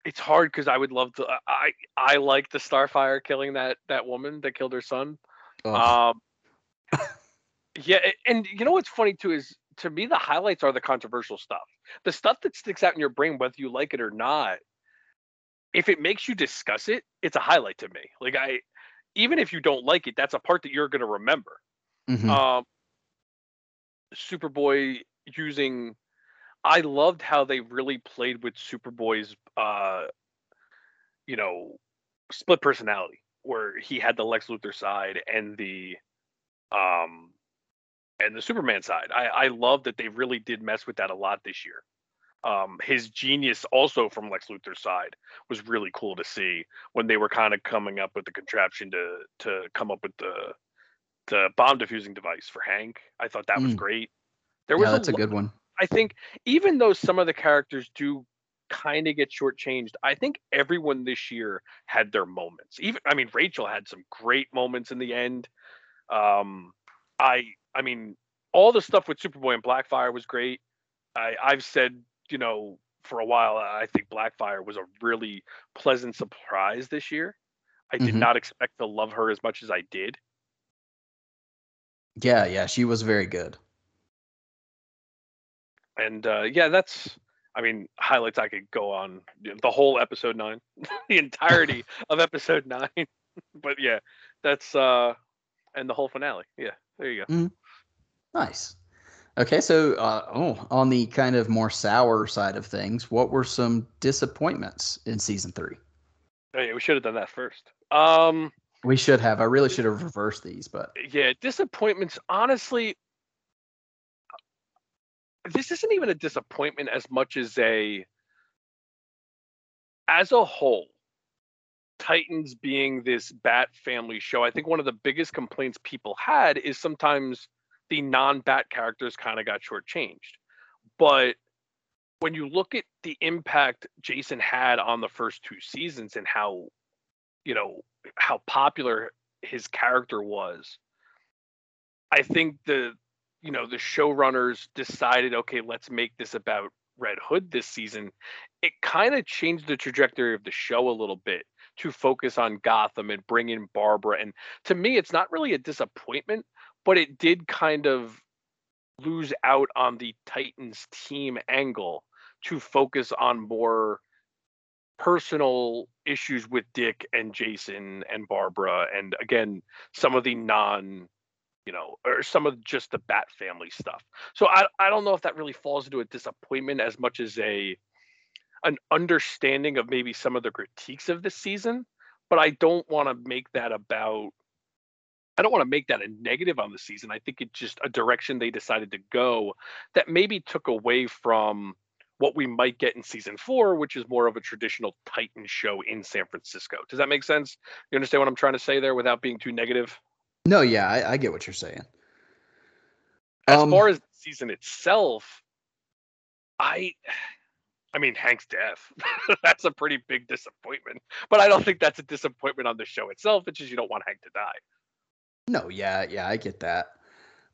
it's hard because I would love to. I I like the Starfire killing that that woman that killed her son. Um, yeah, and you know what's funny too is to me the highlights are the controversial stuff. The stuff that sticks out in your brain whether you like it or not. If it makes you discuss it, it's a highlight to me. Like I even if you don't like it, that's a part that you're going to remember. Mhm. Um Superboy using I loved how they really played with Superboy's uh you know split personality where he had the Lex Luthor side and the um and the Superman side. I I love that they really did mess with that a lot this year. Um his genius also from Lex Luthor's side was really cool to see when they were kind of coming up with the contraption to to come up with the the bomb diffusing device for Hank. I thought that was Mm. great. There was yeah, that's a lo- good one. I think even though some of the characters do kind of get shortchanged, I think everyone this year had their moments. Even I mean, Rachel had some great moments in the end. Um, I I mean, all the stuff with Superboy and Blackfire was great. I I've said you know for a while I think Blackfire was a really pleasant surprise this year. I did Mhm. not expect to love her as much as I did. Yeah, yeah, she was very good. And uh, yeah, that's. I mean, highlights I could go on you know, the whole episode nine, the entirety of episode nine. but yeah, that's uh, and the whole finale. Yeah, there you go. Nice. Okay, so uh, oh, on the kind of more sour side of things, what were some disappointments in season three? Oh, yeah, we should have done that first. Um, We should have. I really should have reversed these, but yeah, disappointments. Honestly, this isn't even a disappointment as much as a, as a whole. Titans being this Bat family show, I think one of the biggest complaints people had is sometimes the non-Bat characters kind of got shortchanged. But when you look at the impact Jason had on the first two seasons and how, you know, how popular his character was, I think the, you know, the showrunners decided, okay, let's make this about Red Hood this season. It kind of changed the trajectory of the show a little bit to focus on Gotham and bring in Barbara. And to me, it's not really a disappointment, but it did kind of lose out on the Titans team angle to focus on more personal issues with Dick and Jason and Barbara. And again, some of the non you know, or some of just the Bat family stuff. So I I don't know if that really falls into a disappointment as much as a an understanding of maybe some of the critiques of this season, but I don't want to make that about I don't want to make that a negative on the season. I think it's just a direction they decided to go that maybe took away from what we might get in season four, which is more of a traditional Titan show in San Francisco. Does that make sense? You understand what I'm trying to say there without being too negative? No, yeah, I, I get what you're saying. as Um, far as the season itself, I I mean Hank's death. that's a pretty big disappointment. But I don't think that's a disappointment on the show itself. It's just you don't want Hank to die. No, yeah, yeah, I get that.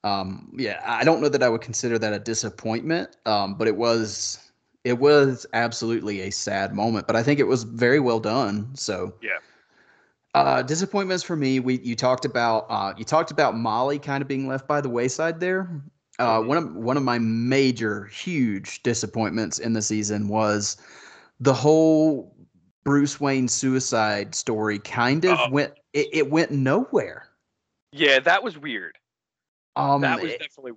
Um, yeah, I don't know that I would consider that a disappointment, um, but it was it was absolutely a sad moment. But I think it was very well done. So Yeah. Uh, disappointments for me. We you talked about uh, you talked about Molly kind of being left by the wayside there. Uh, Mhm. one of one of my major huge disappointments in the season was the whole Bruce Wayne suicide story. Kind of Oh. went it, it went nowhere. Yeah, that was weird. Um, that was it- definitely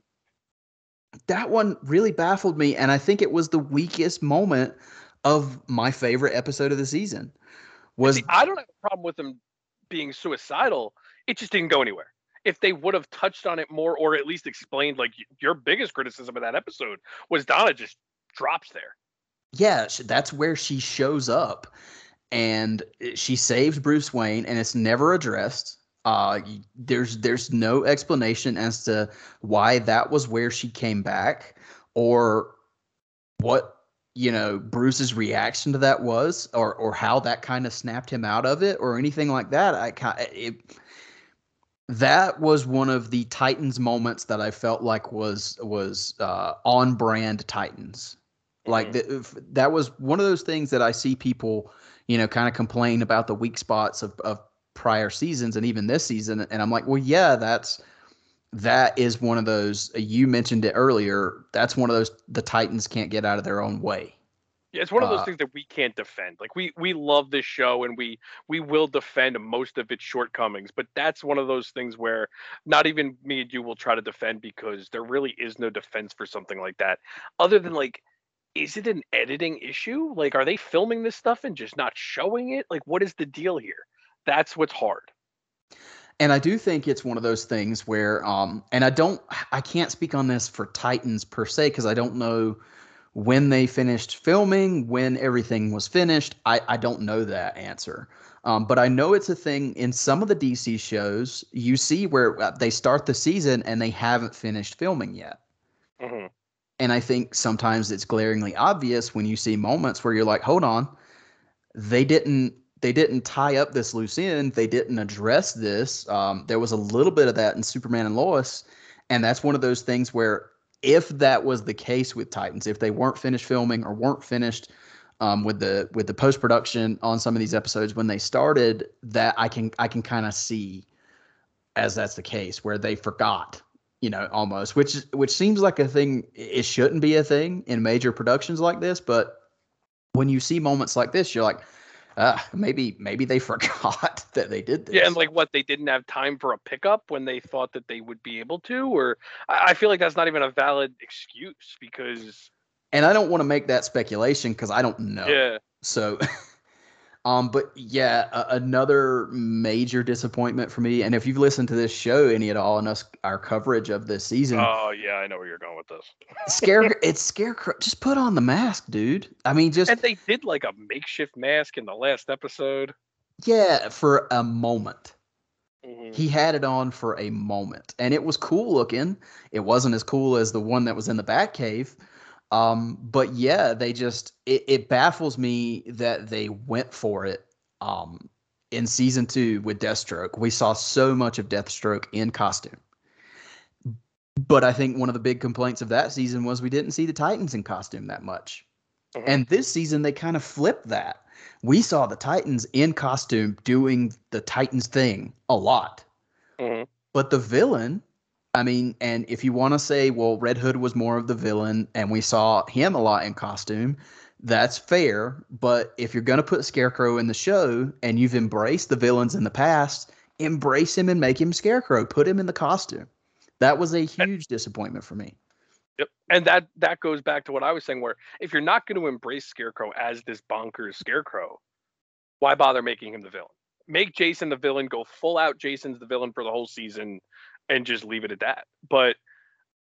that one really baffled me, and I think it was the weakest moment of my favorite episode of the season. Was See, I don't have a problem with them being suicidal. It just didn't go anywhere. If they would have touched on it more, or at least explained, like your biggest criticism of that episode was Donna just drops there. yeah, that's where she shows up, and uh, she saves Bruce Wayne, and it's never addressed. Uh, there's there's no explanation as to why that was where she came back, or what you know Bruce's reaction to that was, or or how that kind of snapped him out of it, or anything like that. I it. That was one of the Titans moments that I felt like was was uh, on brand Titans. Like the, that was one of those things that I see people, you know, kind of complain about the weak spots of, of prior seasons and even this season. And I'm like, well, yeah, that's that is one of those you mentioned it earlier. That's one of those the Titans can't get out of their own way. Yeah, it's one of those Uh, things that we can't defend. Like we we love this show and we we will defend most of its shortcomings, but that's one of those things where not even me and you will try to defend because there really is no defense for something like that. Other than like is it an editing issue? Like are they filming this stuff and just not showing it? Like what is the deal here? That's what's hard. And I do think it's one of those things where, um, and I don't, I can't speak on this for Titans per se because I don't know when they finished filming, when everything was finished. I, I don't know that answer. Um, but I know it's a thing in some of the DC shows. You see where uh, they start the season and they haven't finished filming yet. hmm And I think sometimes it's glaringly obvious when you see moments where you're like, hold on, they didn't they didn't tie up this loose end. They didn't address this. Um, there was a little bit of that in Superman and Lois, and that's one of those things where if that was the case with Titans, if they weren't finished filming or weren't finished um, with the with the post production on some of these episodes when they started, that I can I can kind of see as that's the case where they forgot you know almost which which seems like a thing it shouldn't be a thing in major productions like this but when you see moments like this you're like ah maybe maybe they forgot that they did this Yeah, and like what they didn't have time for a pickup when they thought that they would be able to, or I, I feel like that's not even a valid excuse because and i don't want to make that speculation because i don't know. Yeah, so um but yeah a- another major disappointment for me and if you've listened to this show any at all and us our coverage of this season oh yeah, I know where you're going with this. scare it's scarecrow just put on the mask dude i mean just And they did like a makeshift mask in the last episode. yeah for a moment Mhm. he had it on for a moment and it was cool looking it wasn't as cool as the one that was in the bat cave um but yeah they just it, it baffles me that they went for it um in season two with deathstroke. We saw so much of deathstroke in costume. But i think one of the big complaints of that season was we didn't see the titans in costume that much. Mhm. and this season they kind of flipped that. We saw the titans in costume doing the titans thing a lot. Mhm. but the villain, I mean, and if you want to say, well, Red Hood was more of the villain and we saw him a lot in costume, that's fair. But if you're going to put Scarecrow in the show and you've embraced the villains in the past, embrace him and make him Scarecrow. Put him in the costume. That was a huge disappointment for me. Yep. And that that goes back to what I was saying, where if you're not going to embrace Scarecrow as this bonkers Scarecrow, why bother making him the villain? Make Jason the villain, go full out Jason's the villain for the whole season, and just leave it at that. But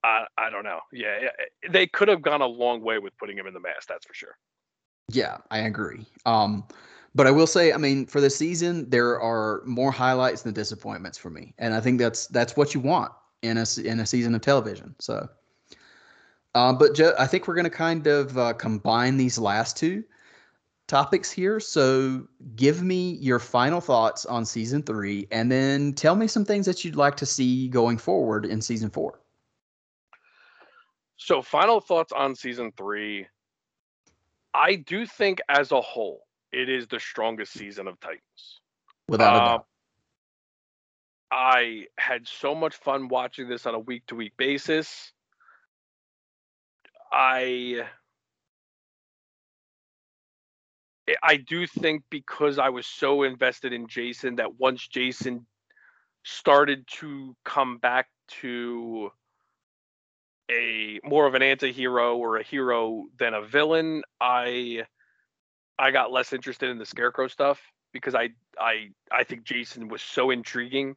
I I don't know. Yeah, they could have gone a long way with putting him in the mask. That's for sure. Yeah, I agree. Um, but I will say, I mean, for the season, there are more highlights than disappointments for me, and I think that's that's what you want in a in a season of television. So, uh, but Joe, I think we're going to kind of uh, combine these last two topics here. So, give me your final thoughts on season three, and then tell me some things that you'd like to see going forward in season four. So, final thoughts on season three. I do think, as a whole, it is the strongest season of Titans. Without a Um, doubt, I had so much fun watching this on a week to week basis. I I- do think because I was so invested in Jason that once Jason started to come back to a more of an anti-hero or a hero than a villain, I I got less interested in the scarecrow stuff because I I I think Jason was so intriguing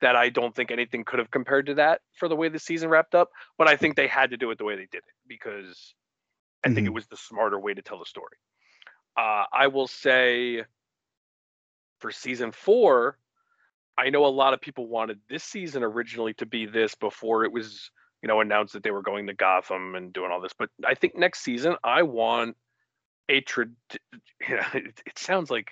that I don't think anything could have compared to that for the way the season wrapped up. But I think they had to do it the way they did it because I think it Mhm. was the smarter way to tell the story. Uh, I will say for season four, I know a lot of people wanted this season originally to be this before it was, you know, announced that they were going to Gotham and doing all this. But I think next season I want a trad. Yeah, it, it sounds like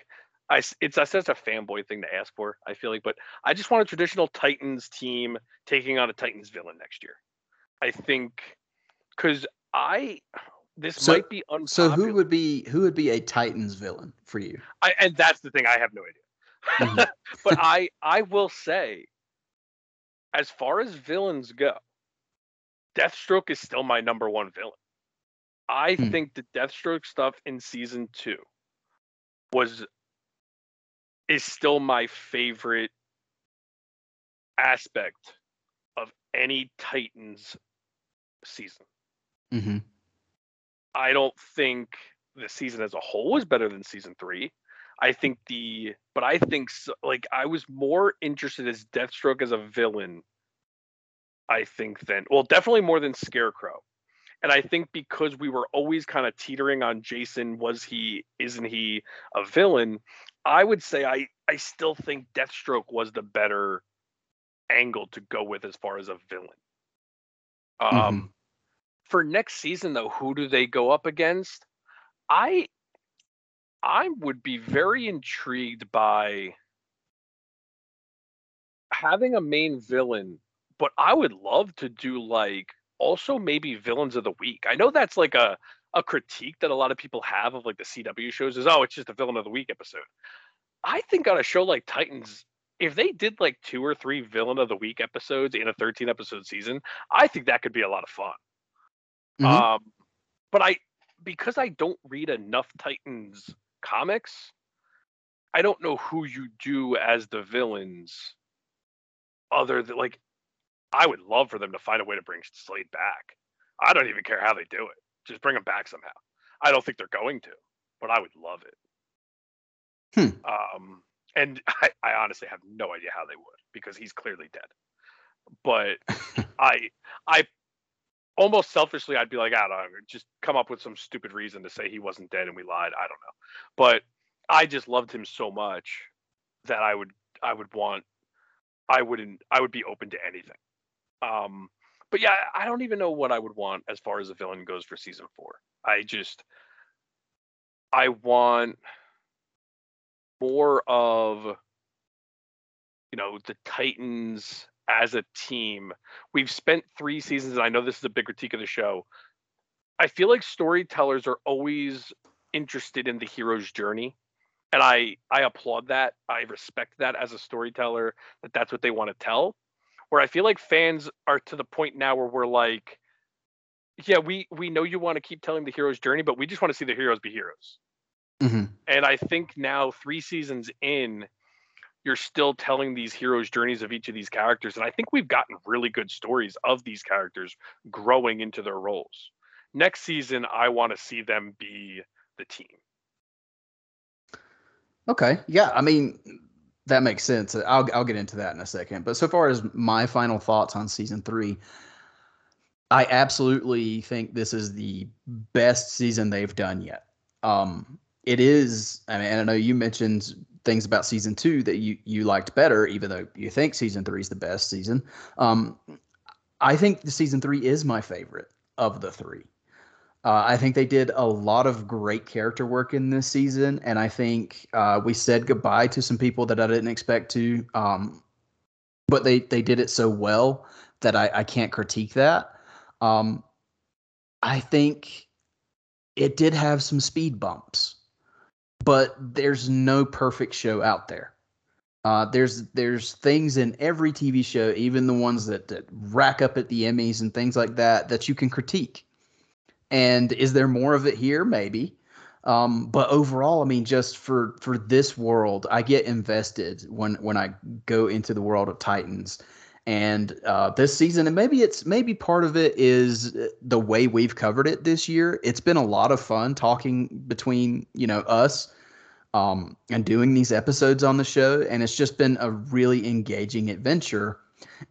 I It's that's such a fanboy thing to ask for. I feel like, but I just want a traditional Titans team taking on a Titans villain next year. I think because I this So- might be unpopular. so who would be who would be a Titans villain for you? I, and that's the thing. I have no idea. Mhm. but I I will say as far as villains go, Deathstroke is still my number one villain. I Hmm. think the Deathstroke stuff in season two was is still my favorite aspect of any Titans season. hmm I don't think the season as a whole was better than season three. I think the, but I think so, like I was more interested as Deathstroke as a villain. I think than well, definitely more than Scarecrow, and I think because we were always kind of teetering on Jason, was he, isn't he a villain? I would say I, I still think Deathstroke was the better angle to go with as far as a villain. Um, Mhm. For next season though, who do they go up against? I I would be very intrigued by having a main villain, but I would love to do like also maybe villains of the week. I know that's like a a critique that a lot of people have of like the CW shows is oh it's just a villain of the week episode. I think on a show like Titans, if they did like two or three villain of the week episodes in a 13 episode season, I think that could be a lot of fun. Mhm. Um, but I because I don't read enough Titans comics, I don't know who you do as the villains. Other than like, I would love for them to find a way to bring Slade back. I don't even care how they do it. Just bring him back somehow. I don't think they're going to, but I would love it. Hmm. Um, and I, I honestly have no idea how they would because he's clearly dead. But I, I almost selfishly, I'd be like, I don't know, just come up with some stupid reason to say he wasn't dead and we lied. I don't know, but I just loved him so much that I would, I would want, I wouldn't, I would be open to anything. Um, but yeah, I don't even know what I would want as far as a villain goes for season four. I just, I want more of, you know, the Titans as a team. We've spent three seasons, and I know this is a big critique of the show. I feel like storytellers are always interested in the hero's journey. And I, I applaud that. I respect that as a storyteller, that that's what they want to tell. Where I feel like fans are to the point now where we're like, yeah, we, we know you want to keep telling the hero's journey, but we just want to see the heroes be heroes. hmm And I think now, three seasons in, you're still telling these heroes' journeys of each of these characters. And I think we've gotten really good stories of these characters growing into their roles. Next season, I want to see them be the team. Okay. Yeah. I mean, that makes sense. I'll I'll get into that in a second. But so far as my final thoughts on season three, I absolutely think this is the best season they've done yet. Um, it is. I mean, I know you mentioned things about season two that you you liked better, even though you think season three is the best season. Um, I think the season three is my favorite of the three. Uh, I think they did a lot of great character work in this season, and I think uh, we said goodbye to some people that I didn't expect to. Um, but they they did it so well that I, I can't critique that. Um, I think it did have some speed bumps, but there's no perfect show out there. Uh, there's there's things in every TV show, even the ones that, that rack up at the Emmys and things like that, that you can critique. And is there more of it here? Maybe. Um, but overall, I mean, just for for this world, I get invested when when I go into the world of Titans. And uh, this season, and maybe it's maybe part of it is the way we've covered it this year. It's been a lot of fun talking between you know us um, and doing these episodes on the show, and it's just been a really engaging adventure.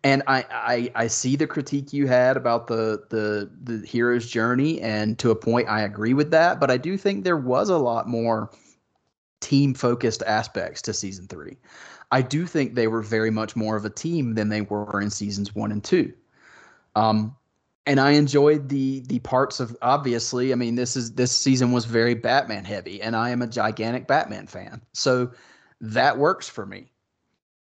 And I, I I see the critique you had about the the the hero's journey, and to a point, I agree with that. But I do think there was a lot more team focused aspects to season three. I do think they were very much more of a team than they were in seasons one and two. Um, and I enjoyed the the parts of obviously. I mean, this is this season was very Batman heavy, and I am a gigantic Batman fan, so that works for me.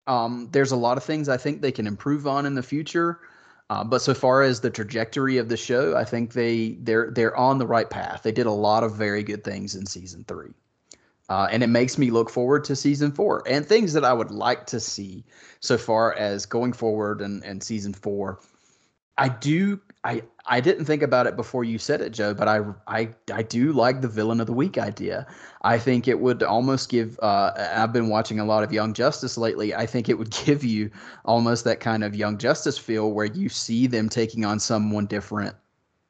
Um, there's a lot of things I think they can improve on in the future, uh, but so far as the trajectory of the show, I think they they're they're on the right path. They did a lot of very good things in season three. Uh, and it makes me look forward to season four and things that I would like to see so far as going forward and, and season four. I do I I didn't think about it before you said it, Joe, but I I I do like the villain of the week idea. I think it would almost give. Uh, I've been watching a lot of Young Justice lately. I think it would give you almost that kind of Young Justice feel where you see them taking on someone different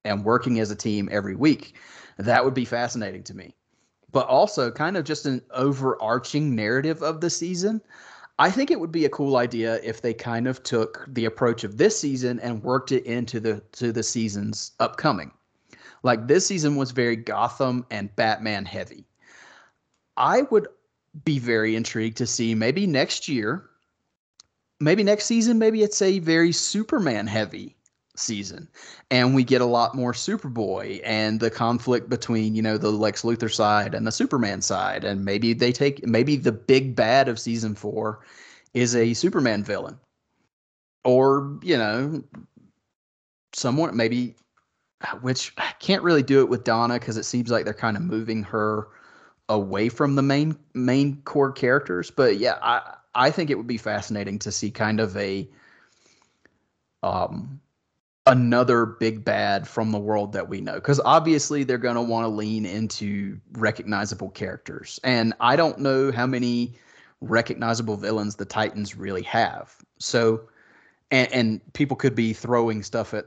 and working as a team every week. That would be fascinating to me. But also, kind of just an overarching narrative of the season. I think it would be a cool idea if they kind of took the approach of this season and worked it into the to the seasons upcoming. Like this season was very Gotham and Batman heavy. I would be very intrigued to see maybe next year, maybe next season, maybe it's a very Superman heavy season and we get a lot more superboy and the conflict between you know the lex luthor side and the superman side and maybe they take maybe the big bad of season four is a superman villain. Or you know someone maybe which I can't really do it with donna because it seems like they're kind of moving her away from the main main core characters. But yeah i i think it would be fascinating to see kind of a um another big bad from the world that we know because obviously they're going to want to lean into recognizable characters. And i don't know how many recognizable villains the titans really have. So and, and people could be throwing stuff at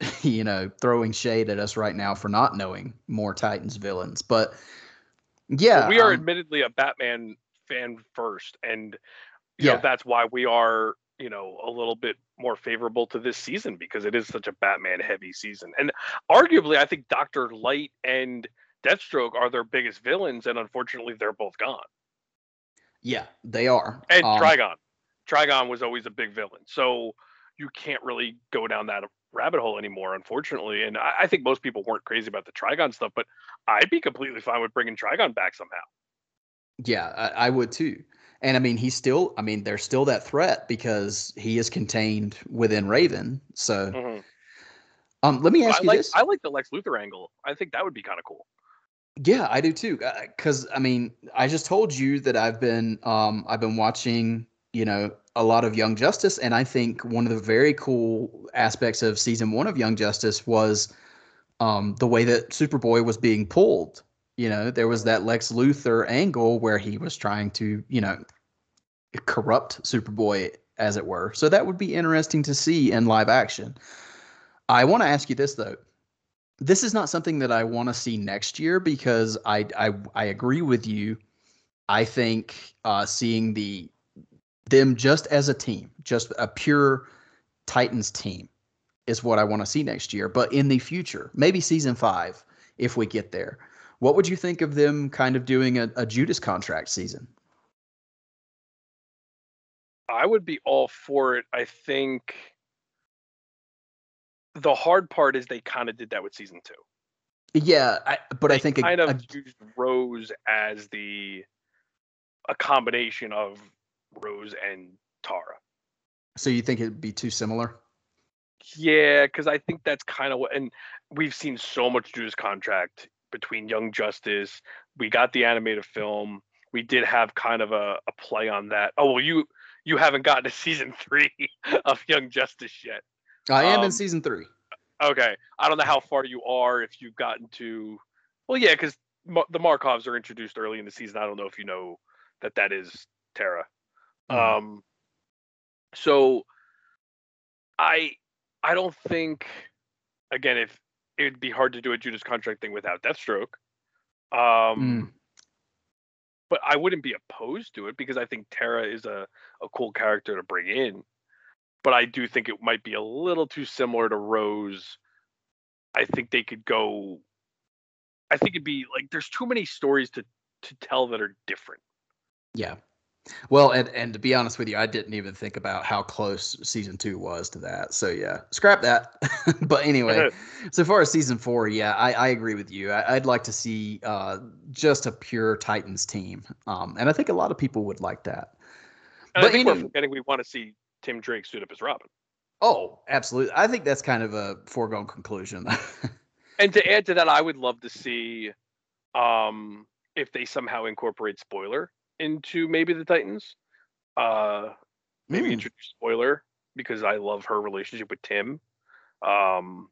you know throwing shade at us right now for not knowing more titans villains. But yeah Well, we are um, admittedly a Batman fan first, and you Yeah. know that's why we are you know a little bit more favorable to this season because it is such a Batman heavy season. And arguably, I think Doctor Light and Deathstroke are their biggest villains, and unfortunately, they're both gone. yeah they are And Um, Trigon, Trigon was always a big villain, so you can't really go down that rabbit hole anymore, unfortunately. And I, I think most people weren't crazy about the Trigon stuff, but I'd be completely fine with bringing Trigon back somehow. Yeah, I, I would too. And I mean, he's still, I mean, there's still that threat because he is contained within Raven. So, Mhm. um, let me ask you like this. I like the Lex Luthor angle. I think that would be kind of cool. Yeah, I do too. Because I mean, I just told you that I've been, um, I've been watching, you know, a lot of Young Justice, and I think one of the very cool aspects of season one of Young Justice was, um, the way that Superboy was being pulled. You know, there was that Lex Luthor angle where he was trying to, you know, corrupt Superboy, as it were. So that would be interesting to see in live action. I want to ask you this though. This is not something that I want to see next year because I I I agree with you. I think uh, seeing the them just as a team, just a pure Titans team, is what I want to see next year. But in the future, maybe season five, if we get there, what would you think of them kind of doing a, a Judas contract season? I would be all for it. I think the hard part is they kind of did that with season two. Yeah, I, but I They think a- kind of a- used Rose as the a combination of Rose and Tara. so you think it'd be too similar? Yeah, because I think that's kind of what, and we've seen so much Judas contract between Young Justice. We got the animated film. We did have kind of a, a play on that. Oh well, you you haven't gotten to season three of Young Justice yet. I am in Um, season three. Okay, I don't know how far you are if you've gotten to. Well, yeah, because the Markovs are introduced early in the season. I don't know if you know that that is Tara. Mhm. Um, so I I don't think again if it'd be hard to do a Judas contract thing without Deathstroke. Um, Mm. but I wouldn't be opposed to it because I think Tara is a a cool character to bring in. But I do think it might be a little too similar to Rose. I think they could go. I think it'd be like there's too many stories to to tell that are different. Yeah. Well, and and to be honest with you, I didn't even think about how close season two was to that. So yeah, scrap that. but anyway, so far as season four, yeah, I, I agree with you. I, I'd like to see uh, just a pure Titans team, um, and I think a lot of people would like that. And But I think we're forgetting we want to see Tim Drake suit up as Robin. Oh, absolutely. I think that's kind of a foregone conclusion. And to add to that, I would love to see um if they somehow incorporate spoiler into maybe the Titans. Uh, maybe Mm. introduce spoiler because I love her relationship with Tim. Um,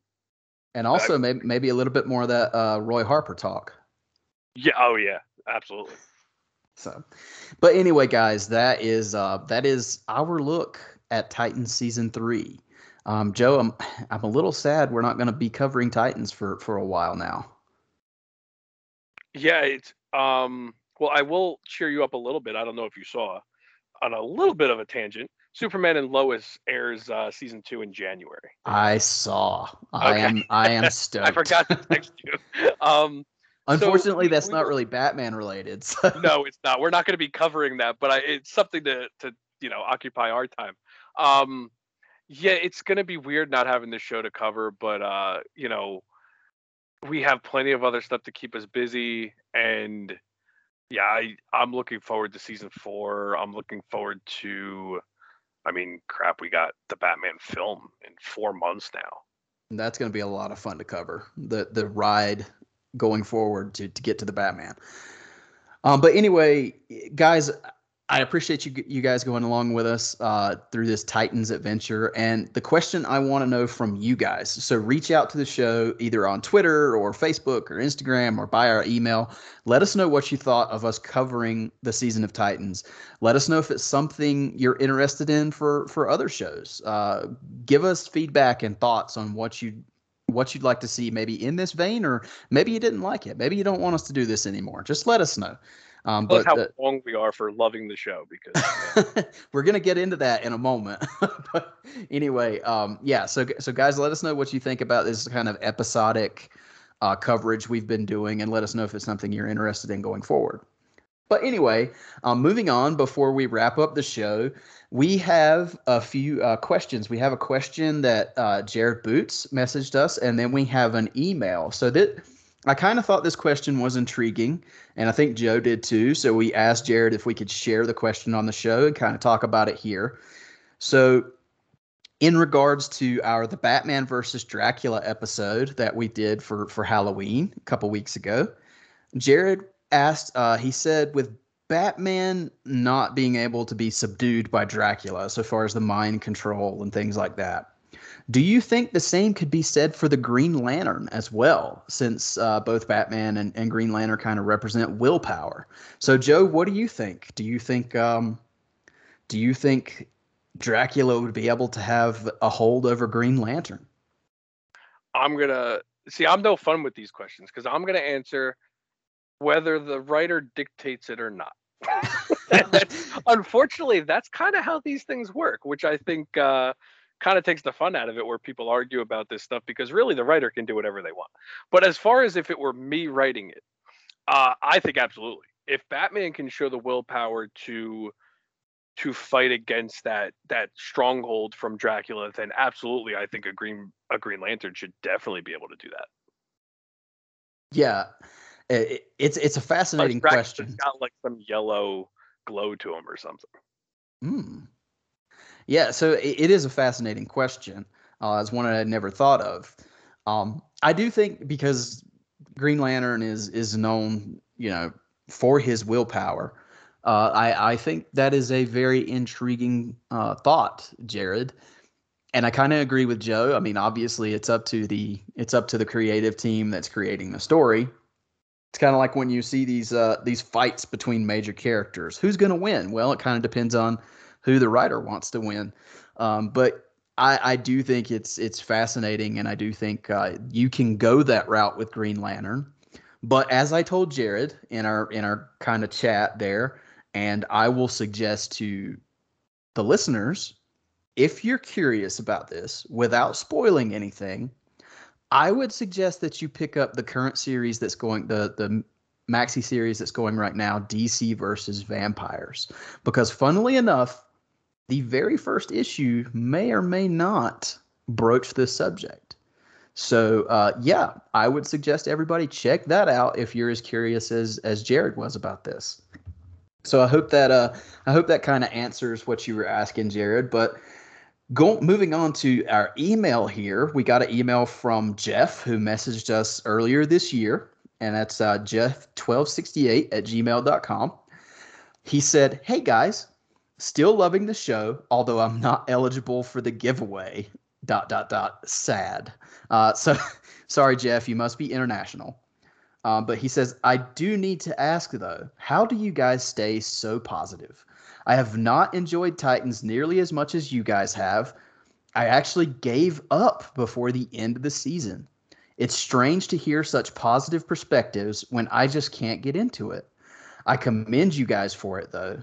And also maybe maybe a little bit more of that uh, Roy Harper talk. yeah, oh yeah, absolutely. So, but anyway, guys, that is uh, that is our look at Titans season three. Um, Joe, I'm I'm a little sad we're not going to be covering Titans for for a while now. Yeah, it's um well I will cheer you up a little bit. I don't know if you saw on a little bit of a tangent. Superman and Lois airs uh season 2 in January. I saw. I Okay. am I am stoked. I forgot to text you. Um Unfortunately, we- that's we not really Batman related. So. no, it's not. We're not going to be covering that, but I, it's something to to you know occupy our time. Um, yeah, it's going to be weird not having this show to cover, but uh, you know, we have plenty of other stuff to keep us busy, and yeah, I I'm looking forward to season four. I'm looking forward to. I mean, crap, we got the Batman film in four months now. That's going to be a lot of fun to cover the the ride going forward to to get to the Batman. Um, but anyway, guys, I appreciate you you guys going along with us uh, through this Titans adventure. And the question I want to know from you guys, so reach out to the show either on Twitter or Facebook or Instagram or by our email. Let us know what you thought of us covering the season of Titans. Let us know if it's something you're interested in for for other shows. Uh, give us feedback and thoughts on what you what you'd like to see maybe in this vein or maybe you didn't like it maybe you don't want us to do this anymore just let us know um, but how wrong we are for loving the show because we're gonna get into that in a moment. But anyway um, yeah so so guys let us know what you think about this kind of episodic uh, coverage we've been doing and let us know if it's something you're interested in going forward. But anyway um, moving on before we wrap up the show we have a few uh, questions. We have a question that uh, jared boots messaged us and then we have an email. So that I kind of thought this question was intriguing, and I think Joe did too. So we asked Jared if we could share the question on the show and kind of talk about it here. So, in regards to our the Batman versus Dracula episode that we did for for Halloween a couple weeks ago, Jared asked. Uh, he said, with Batman not being able to be subdued by Dracula, so far as the mind control and things like that. Do you think the same could be said for the Green Lantern as well, since uh, both Batman and, and Green Lantern kind of represent willpower? So, Joe, what do you think? Do you think um, do you think Dracula would be able to have a hold over Green Lantern? I'm gonna see. I'm no fun with these questions because I'm gonna answer whether the writer dictates it or not. Unfortunately, that's kind of how these things work, which I think uh, kind of takes the fun out of it, where people argue about this stuff because really the writer can do whatever they want. But as far as if it were me writing it, uh, I think absolutely. If Batman can show the willpower to to fight against that that stronghold from Dracula, then absolutely, I think a green a Green Lantern should definitely be able to do that. Yeah, it, it's it's a fascinating question. Got like some yellow glow to him or something. Hmm. Yeah, so it, is a fascinating question. Uh, it's one I had never thought of. Um, I do think because Green Lantern is is known, you know, for his willpower. Uh, I I think that is a very intriguing uh, thought, Jared. And I kind of agree with Joe. I mean, obviously, it's up to the it's up to the creative team that's creating the story. It's kind of like when you see these uh, these fights between major characters. Who's going to win? Well, it kind of depends on who the writer wants to win. Um, but I, I do think it's it's fascinating, and I do think uh, you can go that route with Green Lantern. But as I told Jared in our in our kind of chat there, and I will suggest to the listeners, if you're curious about this, without spoiling anything, I would suggest that you pick up the current series that's going the the maxi series that's going right now, DC versus Vampires, because funnily enough, the very first issue may or may not broach this subject. So uh, yeah, I would suggest everybody check that out if you're as curious as as Jared was about this. So I hope that uh, I hope that kind of answers what you were asking, Jared. But Go, moving on to our email here, we got an email from Jeff who messaged us earlier this year, and that's uh, Jeff1268 at gmail.com. He said, Hey guys, still loving the show, although I'm not eligible for the giveaway. Dot, dot, dot, sad. Uh, so, sorry, Jeff, you must be international. Um, but he says, I do need to ask though, how do you guys stay so positive? I have not enjoyed Titans nearly as much as you guys have. I actually gave up before the end of the season. It's strange to hear such positive perspectives when I just can't get into it. I commend you guys for it though.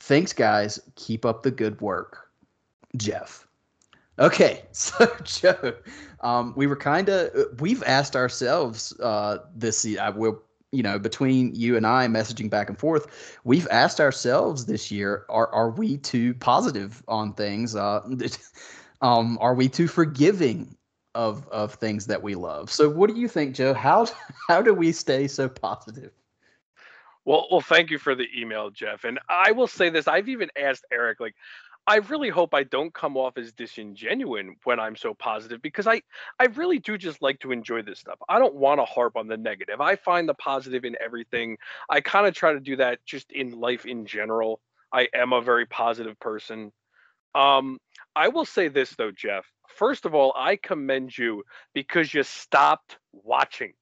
Thanks, guys. Keep up the good work. Jeff. Okay, so Joe, um, we were kind of we've asked ourselves uh, this. I will, you know, between you and I messaging back and forth, we've asked ourselves this year: Are are we too positive on things? Uh, um, are we too forgiving of of things that we love? So, what do you think, Joe? How how do we stay so positive? Well, well, thank you for the email, Jeff. And I will say this: I've even asked Eric, like, I really hope I don't come off as disingenuous when I'm so positive because I I really do just like to enjoy this stuff. I don't want to harp on the negative. I find the positive in everything. I kind of try to do that just in life in general. I am a very positive person. Um, I will say this though, Jeff. First of all, I commend you because you stopped watching.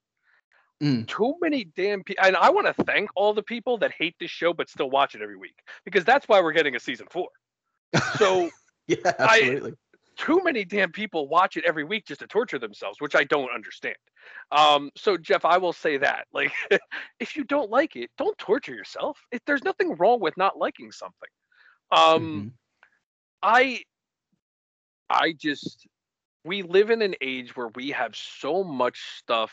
Mm. Too many damn people, and I want to thank all the people that hate this show but still watch it every week because that's why we're getting a season four. So yeah, absolutely. too many damn people watch it every week just to torture themselves, which I don't understand. Um, so Jeff, I will say that, like, if you don't like it, don't torture yourself. If there's nothing wrong with not liking something. Um, Mhm. I, I just, we live in an age where we have so much stuff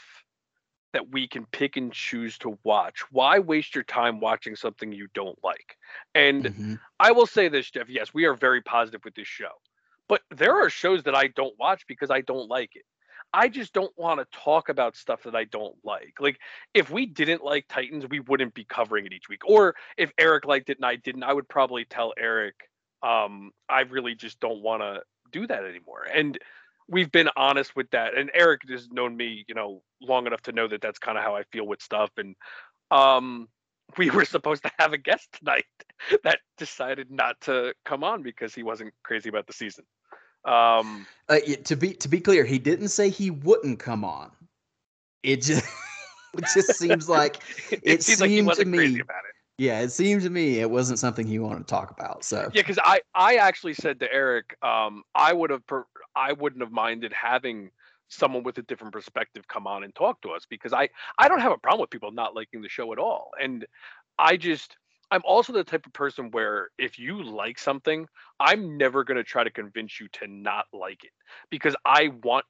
that we can pick and choose to watch. Why waste your time watching something you don't like? And Mhm. I will say this, Jeff. Yes, we are very positive with this show, but there are shows that I don't watch because I don't like it. I just don't want to talk about stuff that I don't like. Like, if we didn't like Titans, we wouldn't be covering it each week. Or if Eric liked it and I didn't, I would probably tell Eric, um, I really just don't want to do that anymore. And we've been honest with that. And Eric has known me, you know, long enough to know that that's kind of how I feel with stuff. And um, we were supposed to have a guest tonight that decided not to come on because he wasn't crazy about the season. Um, Uh, to be to be clear, he didn't say he wouldn't come on. It just it just seems like it, seems like he seemed to wasn't crazy me. Yeah, it seemed to me it wasn't something he wanted to talk about. So Yeah, because I I actually said to Eric, um, I would have per- I wouldn't have minded having someone with a different perspective come on and talk to us because I I don't have a problem with people not liking the show at all, and I just I'm also the type of person where if you like something, I'm never going to try to convince you to not like it because I want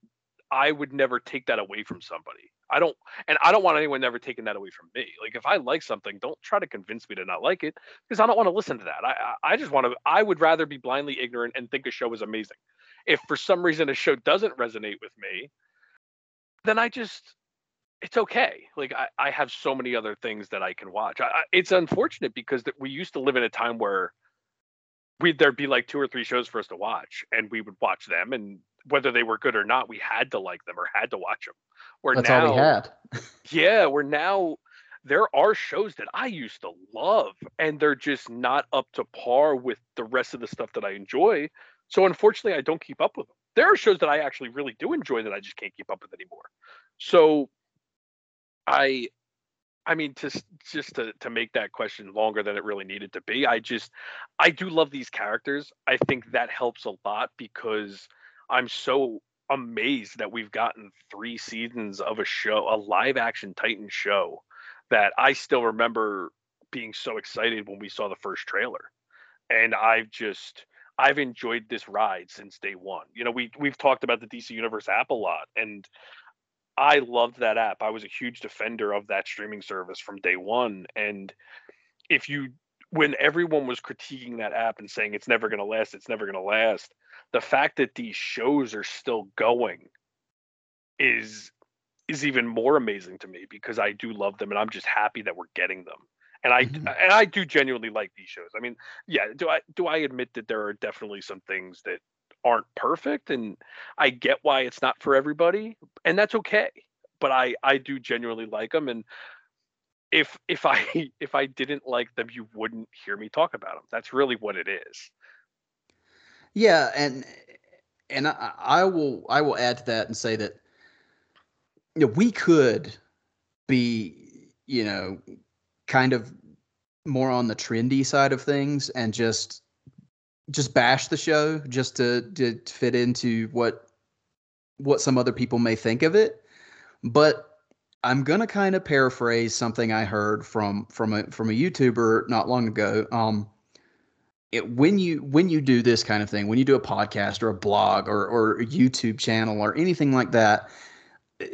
I would never take that away from somebody. I don't and I don't want anyone ever taking that away from me. Like if I like something, don't try to convince me to not like it because I don't want to listen to that. I I just want to I would rather be blindly ignorant and think a show is amazing. If for some reason a show doesn't resonate with me, then I just it's okay. Like I, I have so many other things that I can watch. I, I, it's unfortunate because that we used to live in a time where we'd there'd be like two or three shows for us to watch, and we would watch them, and whether they were good or not, we had to like them or had to watch them. Where that's now, all we had. yeah, we're now there are shows that I used to love, and they're just not up to par with the rest of the stuff that I enjoy. So unfortunately, I don't keep up with them. There are shows that I actually really do enjoy that I just can't keep up with anymore. So I I mean to s- just to to make that question longer than it really needed to be. I just I do love these characters. I think that helps a lot because I'm so amazed that we've gotten 3 seasons of a show, a live action Titan show that I still remember being so excited when we saw the first trailer. And I've just I've enjoyed this ride since day one. You know, we we've talked about the DC Universe app a lot, and I loved that app. I was a huge defender of that streaming service from day one. And if you when everyone was critiquing that app and saying it's never gonna last, it's never gonna last, the fact that these shows are still going is is even more amazing to me because I do love them and I'm just happy that we're getting them. And I Mhm. and I do genuinely like these shows. I mean, yeah, do I do I admit that there are definitely some things that aren't perfect and I get why it's not for everybody and that's okay. but I I do genuinely like them, and if if I if I didn't like them, you wouldn't hear me talk about them. That's really what it is. Yeah, and and I, I will I will add to that and say that you know, we could be you know kind of more on the trendy side of things and just just bash the show just to, to fit into what what some other people may think of it but i'm to kind of paraphrase something i heard from from a from a youtuber not long ago. Um it, when you when you do this kind of thing when you do a podcast or a blog or or a youtube channel or anything like that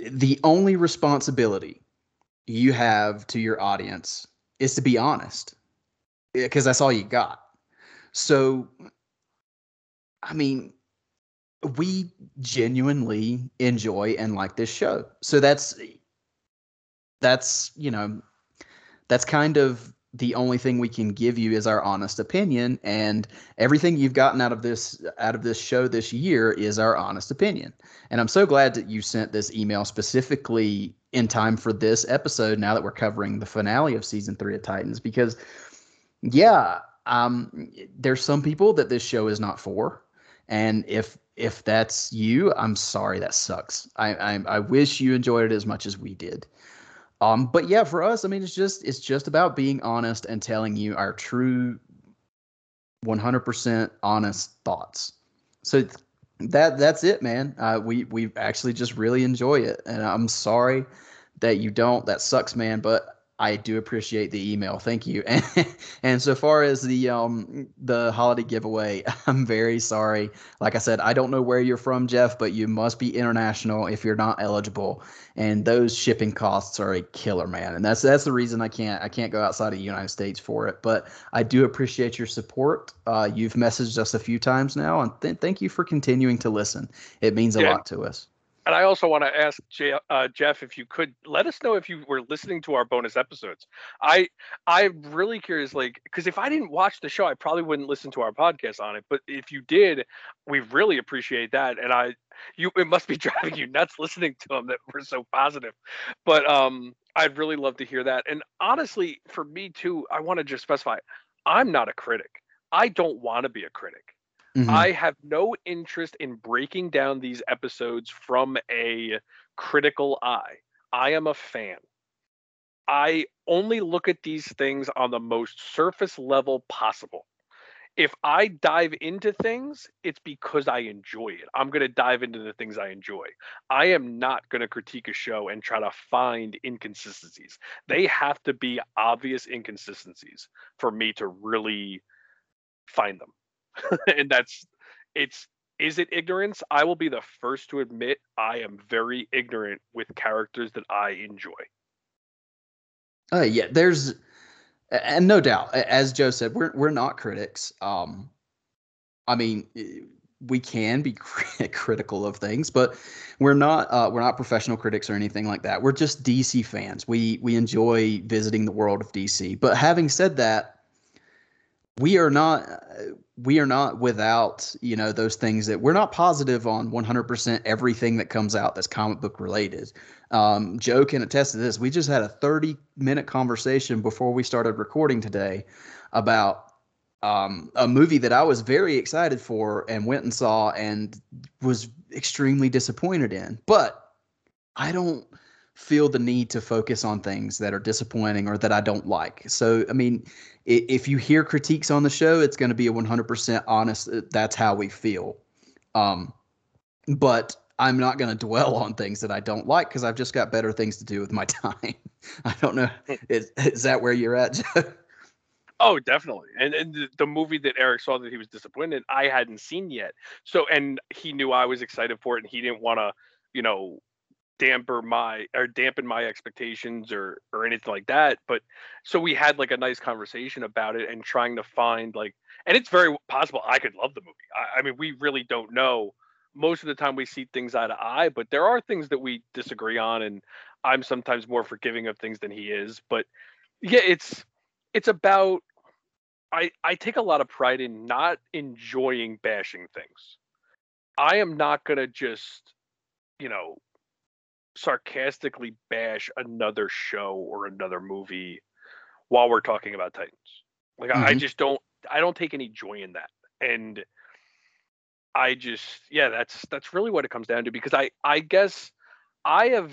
the only responsibility you have to your audience is to be honest because that's all you got. So i mean we genuinely enjoy and like this show. So that's that's you know that's kind of the only thing we can give you is our honest opinion and everything you've gotten out of this out of this show this year is our honest opinion. And i'm so glad that you sent this email specifically in time for this episode now that we're covering the finale of season three of titans because yeah um there's some people that this show is not for and if if that's you i'm sorry that sucks. I i, I wish you enjoyed it as much as we did um, but yeah, for us, I mean, it's just it's just about being honest and telling you our true, one hundred percent honest thoughts. So that that's it, man. Uh, we we actually just really enjoy it, and I'm sorry that you don't. That sucks, man. But I do appreciate the email. Thank you. And, and so far as the um the holiday giveaway, I'm very sorry. Like I said, I don't know where you're from, Jeff, but you must be international if you're not eligible. And those shipping costs are a killer, man. And that's that's the reason I can't I can't go outside of the United States for it. But I do appreciate your support. Uh, you've messaged us a few times now, and th- thank you for continuing to listen. It means a Yeah. lot to us. And I also want to ask J- uh, Jeff if you could let us know if you were listening to our bonus episodes. I I'm really curious, like, because if I didn't watch the show, I probably wouldn't listen to our podcast on it. But if you did, we really appreciate that. And I, you, it must be driving you nuts listening to them that we're so positive. But um, I'd really love to hear that. And honestly, for me too, I want to just specify, I'm not a critic. I don't want to be a critic. Mhm. I have no interest in breaking down these episodes from a critical eye. I am a fan. I only look at these things on the most surface level possible. If I dive into things, it's because I enjoy it. I'm going to dive into the things I enjoy. I am not going to critique a show and try to find inconsistencies. They have to be obvious inconsistencies for me to really find them. and that's it's is it ignorance? I will be the first to admit I am very ignorant with characters that I enjoy. Uh, yeah, there's, and no doubt, as Joe said, we're we're not critics. Um, I mean, we can be critical of things, but we're not uh, we're not professional critics or anything like that. We're just DC fans. We we enjoy visiting the world of DC. But having said that, we are not we are not without you know those things that we're not positive on 100% everything that comes out that's comic book related. Um, joe can attest to this. We just had a 30 minute conversation before we started recording today about um, a movie that i was very excited for and went and saw and was extremely disappointed in. But i don't feel the need to focus on things that are disappointing or that i don't like so i mean if you hear critiques on the show, it's going to be a 100% honest. uh, That's how we feel. Um, but I'm not going to dwell on things that I don't like because I've just got better things to do with my time. I don't know. Is, is that where you're at, Joe? Oh, definitely. And and the, the movie that Eric saw that he was disappointed, I hadn't seen yet. So and he knew I was excited for it, and he didn't want to, you know, damper my or dampen my expectations or or anything like that. But so we had like a nice conversation about it and trying to find like, and it's very possible I could love the movie. I, I mean, we really don't know. Most of the time, we see things eye to eye, but there are things that we disagree on, and I'm sometimes more forgiving of things than he is. But yeah, it's it's about I I take a lot of pride in not enjoying bashing things. I am not gonna just, you know, sarcastically bash another show or another movie while we're talking about Titans. Like I I mm-hmm. just don't I don't take any joy in that. And I just yeah, that's that's really what it comes down to because I I guess I have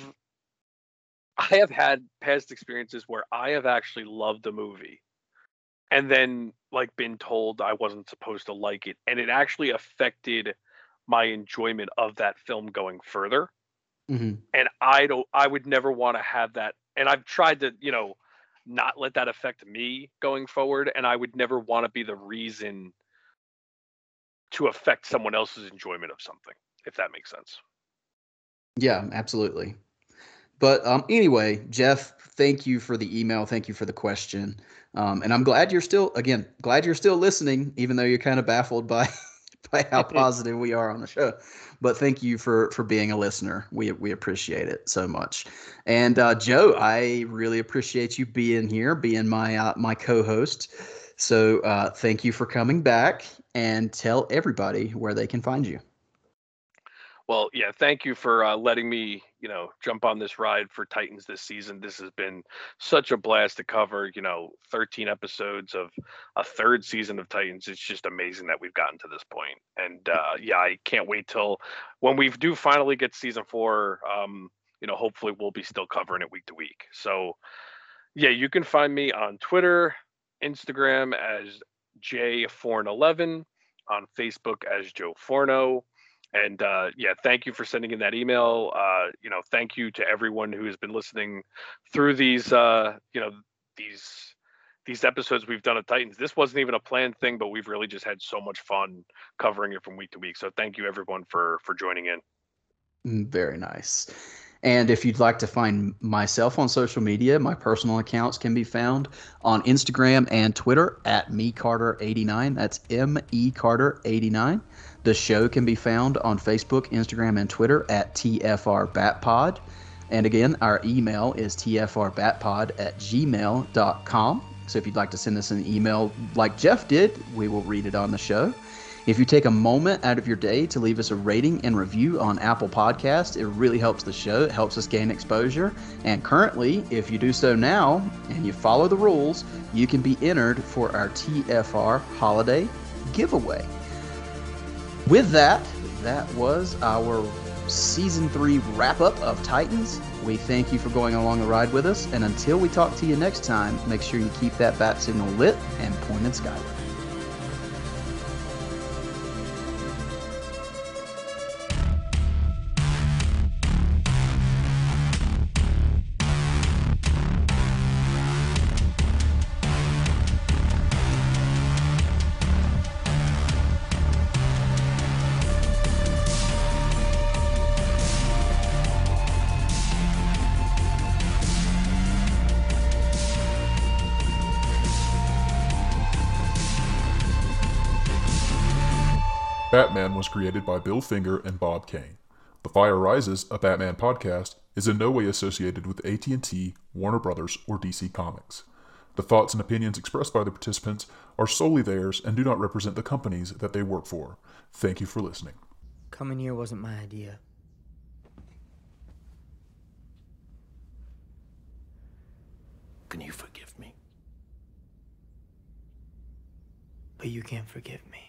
I have had past experiences where I have actually loved a movie and then like been told I wasn't supposed to like it and it actually affected my enjoyment of that film going further hmm and I don't I would never want to have that and I've tried to, you know, not let that affect me going forward and I would never want to be the reason to affect someone else's enjoyment of something if that makes sense. Yeah, absolutely. But um, anyway, Jeff, thank you for the email. Thank you for the question. Um, and I'm glad you're still, again, glad you're still listening, even though you're kind of baffled by by how positive we are on the show. But thank you for for being a listener. We we appreciate it so much. And uh, Joe, I really appreciate you being here, being my uh, my co-host. So uh, thank you for coming back and tell everybody where they can find you. Well, yeah, thank you for uh, letting me, you know, jump on this ride for Titans this season. This has been such a blast to cover, you know, 13 episodes of a third season of Titans. It's just amazing that we've gotten to this point. And uh, yeah, I can't wait till when we do finally get season four. Um, you know, hopefully we'll be still covering it week to week. So yeah, you can find me on Twitter, Instagram as jforn11, on Facebook as Joe Forno. And uh, yeah, thank you for sending in that email. Uh, you know, thank you to everyone who has been listening through these, uh, you know, these these episodes we've done of Titans. This wasn't even a planned thing, but we've really just had so much fun covering it from week to week. So thank you everyone for for joining in. Mm, Very nice. And if you'd like to find myself on social media, my personal accounts can be found on Instagram and Twitter at mecarter89. That's M E Carter 89. The show can be found on Facebook, Instagram, and Twitter at TFR Batpod. And again, our email is tfrbatpod at gmail.com. So if you'd like to send us an email like Jeff did, we will read it on the show. If you take a moment out of your day to leave us a rating and review on Apple Podcast, it really helps the show. It helps us gain exposure. And currently, if you do so now and you follow the rules, you can be entered for our TFR holiday giveaway. With that, that was our season three wrap up of Titans. We thank you for going along the ride with us. And until we talk to you next time, make sure you keep that bat signal lit and pointed skyward. Batman was created by Bill Finger and Bob Kane. The Fire Rises, a Batman podcast, is in no way associated with AT&T, Warner Brothers, or DC Comics. The thoughts and opinions expressed by the participants are solely theirs and do not represent the companies that they work for. Thank you for listening. Coming here wasn't my idea. Can you forgive me? But you can't forgive me.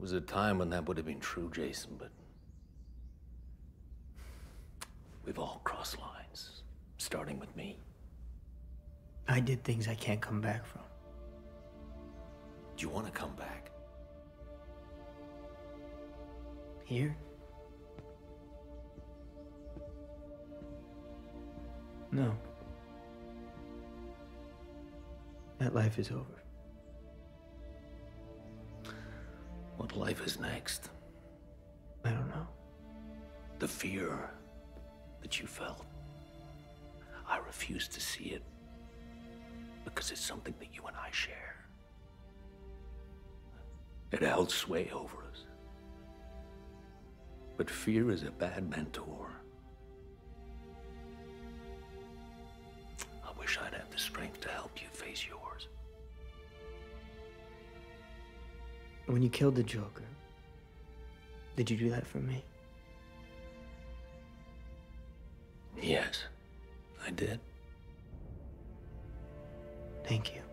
Was a time when that would have been true, Jason, but we've all crossed lines, starting with me. I did things I can't come back from. Do you want to come back? Here? No. That life is over. What life is next? I don't know. The fear that you felt. I refuse to see it because it's something that you and I share. It held sway over us. But fear is a bad mentor. I wish I'd have the strength to help you When you killed the Joker, did you do that for me? Yes, I did. Thank you.